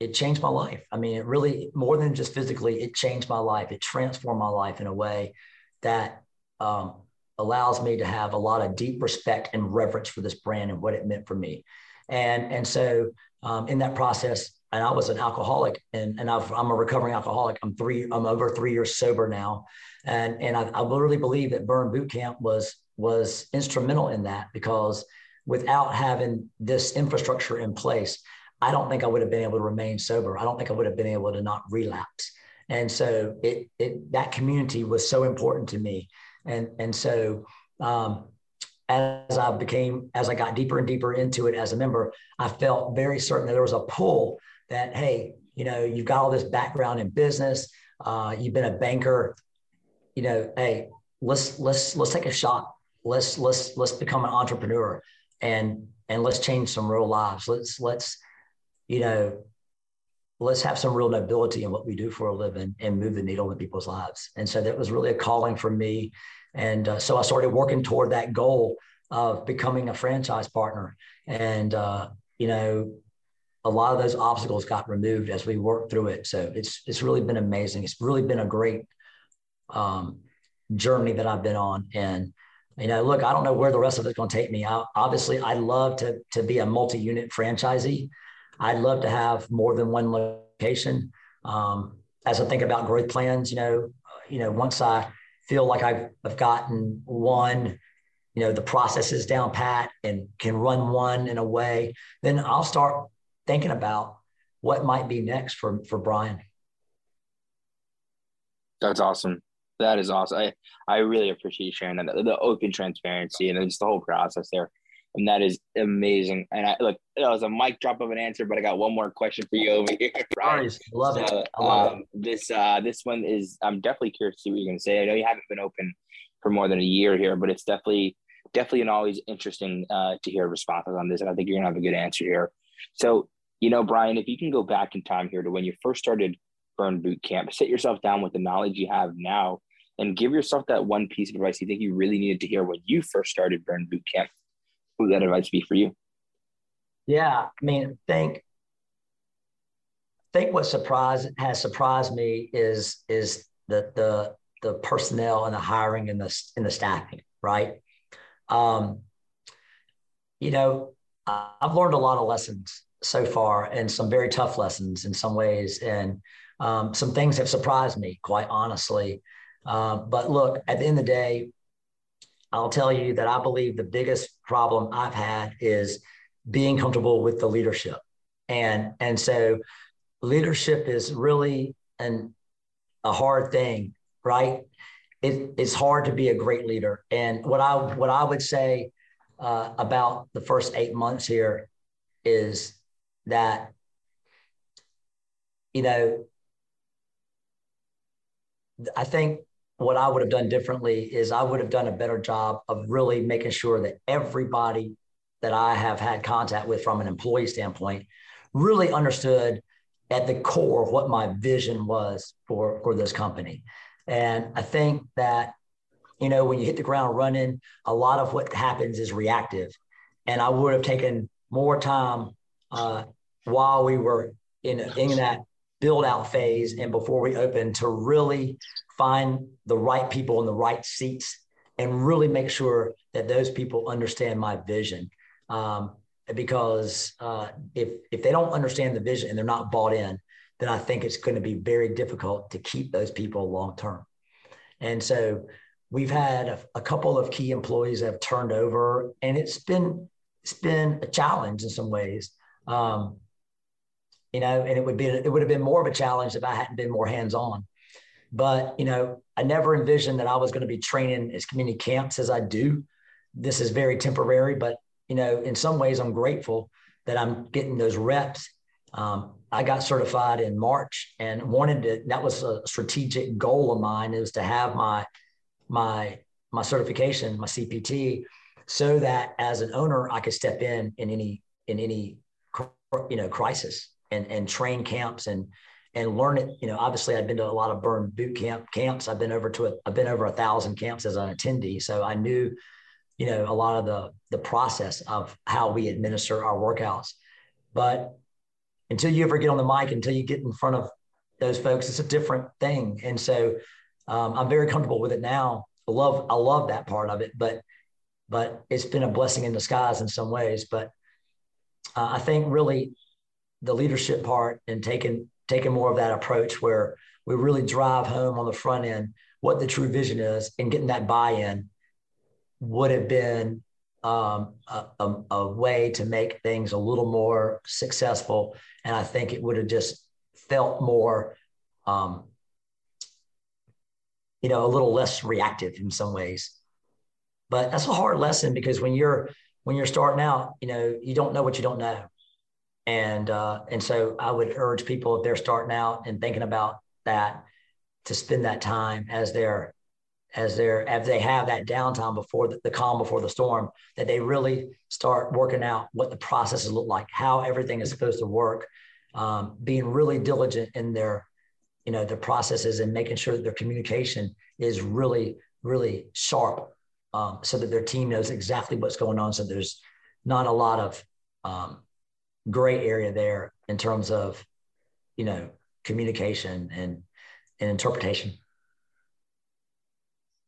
it changed my life. I mean, it really more than just physically, it changed my life. It transformed my life in a way that um, allows me to have a lot of deep respect and reverence for this brand and what it meant for me. And and so um, in that process, and I was an alcoholic, and and i am a recovering alcoholic. I'm three. I'm over three years sober now, and and I, I really believe that Burn Boot Camp was was instrumental in that because without having this infrastructure in place, I don't think I would have been able to remain sober. I don't think I would have been able to not relapse. And so it, it that community was so important to me. And, and so um, as I became, as I got deeper and deeper into it as a member, I felt very certain that there was a pull that, hey, you know, you've got all this background in business, uh, you've been a banker, you know, hey, let's let's let's take a shot. Let's let's let's become an entrepreneur and and let's change some real lives. Let's let's you know, let's have some real nobility in what we do for a living and move the needle in people's lives. And so that was really a calling for me. And uh, so I started working toward that goal of becoming a franchise partner. And, uh, you know, a lot of those obstacles got removed as we worked through it. So it's, it's really been amazing. It's really been a great um, journey that I've been on. And, you know, look, I don't know where the rest of it's going to take me. I, obviously, I'd love to, to be a multi-unit franchisee. I'd love to have more than one location. Um, as I think about growth plans, you know, you know, once I feel like I've, I've gotten one, you know, the process is down pat and can run one in a way, then I'll start thinking about what might be next for for Brian. That's awesome. That is awesome. I, I really appreciate sharing that the, the open transparency and just the whole process there and that is amazing. And I look, that was a mic drop of an answer, but I got one more question for you over here. Right? Love so, it. I love um, it. This uh, this one is. I'm definitely curious to see what you're to say. I know you haven't been open for more than a year here, but it's definitely definitely and always interesting uh, to hear responses on this, and I think you're gonna have a good answer here. So, you know, Brian, if you can go back in time here to when you first started Burn Boot Camp, sit yourself down with the knowledge you have now, and give yourself that one piece of advice you think you really needed to hear when you first started Burn Boot Camp would that advice be for you? Yeah, I mean, think think what surprise has surprised me is is the the the personnel and the hiring and the and the staffing, right? Um, you know, I've learned a lot of lessons so far, and some very tough lessons in some ways, and um, some things have surprised me, quite honestly. Uh, but look, at the end of the day, I'll tell you that I believe the biggest problem I've had is being comfortable with the leadership. And, and so leadership is really an, a hard thing, right? It, it's hard to be a great leader. And what I, what I would say uh, about the first eight months here is that, you know, I think what I would have done differently is I would have done a better job of really making sure that everybody that I have had contact with from an employee standpoint really understood at the core what my vision was for, for this company. And I think that, you know, when you hit the ground running, a lot of what happens is reactive. And I would have taken more time uh, while we were in, in that build out phase and before we opened to really find the right people in the right seats and really make sure that those people understand my vision. Um, because uh, if if they don't understand the vision and they're not bought in, then I think it's going to be very difficult to keep those people long term. And so we've had a, a, couple of key employees that have turned over, and it's been it's been a challenge in some ways. Um, you know, and it would be it would have been more of a challenge if I hadn't been more hands on. But, you know, I never envisioned that I was going to be training as many camps as I do. This is very temporary, but, you know, in some ways I'm grateful that I'm getting those reps Um, I got certified in March and wanted to. That was a strategic goal of mine is to have my my my certification, my CPT, so that as an owner I could step in in any in any you know crisis and and train camps and and learn it. You know, obviously I've been to a lot of burn boot camp camps. I've been over to a, I've been over a thousand camps as an attendee, so I knew you know a lot of the the process of how we administer our workouts. But until you ever get on the mic, until you get in front of those folks, it's a different thing. And so um, I'm very comfortable with it now. I love I love that part of it, but but it's been a blessing in disguise in some ways. But uh, I think really the leadership part and taking taking more of that approach where we really drive home on the front end what the true vision is and getting that buy-in would have been um, a, a, way to make things a little more successful. And I think it would have just felt more, um, you know, a little less reactive in some ways. But that's a hard lesson because when you're when you're starting out, you know, you don't know what you don't know. And uh, and so I would urge people if they're starting out and thinking about that to spend that time as they're as they're as they have that downtime before the, the calm before the storm that they really start working out what the processes look like how everything is supposed to work um, being really diligent in their you know their processes and making sure that their communication is really really sharp um, so that their team knows exactly what's going on. So there's not a lot of um, gray area there in terms of you know communication and and interpretation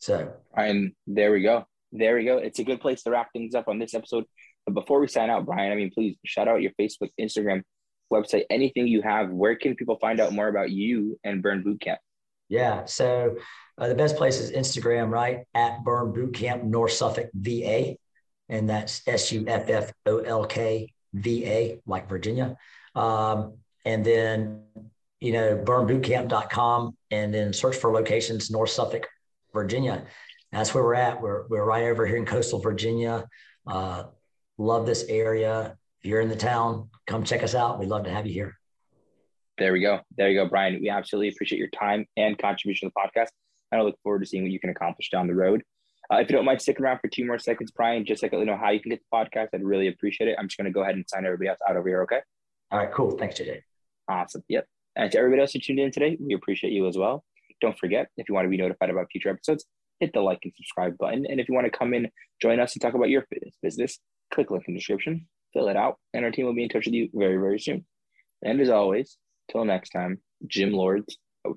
so, and there we go. There we go. It's a good place to wrap things up on this episode. But before we sign out, Brian, I mean, please shout out your Facebook, Instagram, website, anything you have. Where can people find out more about you and Burn Bootcamp? Yeah. So uh, the best place is Instagram, right? At Burn Bootcamp North Suffolk VA. And that's S U F F O L K V A, like Virginia. Um, and then, you know, burnbootcamp.com and then search for locations, North Suffolk, Virginia. That's where we're at. We're, we're right over here in coastal Virginia. Uh, love this area. If you're in the town, come check us out. We'd love to have you here. There we go. There you go, Brian. We absolutely appreciate your time and contribution to the podcast. And I look forward to seeing what you can accomplish down the road. Uh, if you don't mind sticking around for two more seconds, Brian, just like let you know how you can get the podcast, I'd really appreciate it. I'm just going to go ahead and sign everybody else out over here, okay? All right, cool. Thanks, JJ. Awesome. Yep. And to everybody else who tuned in today, we appreciate you as well. Don't forget, if you want to be notified about future episodes, hit the like and subscribe button. And if you want to come in, join us and talk about your fitness business, click link in the description, fill it out, and our team will be in touch with you very, very soon. And as always, till next time, Gym Lords out.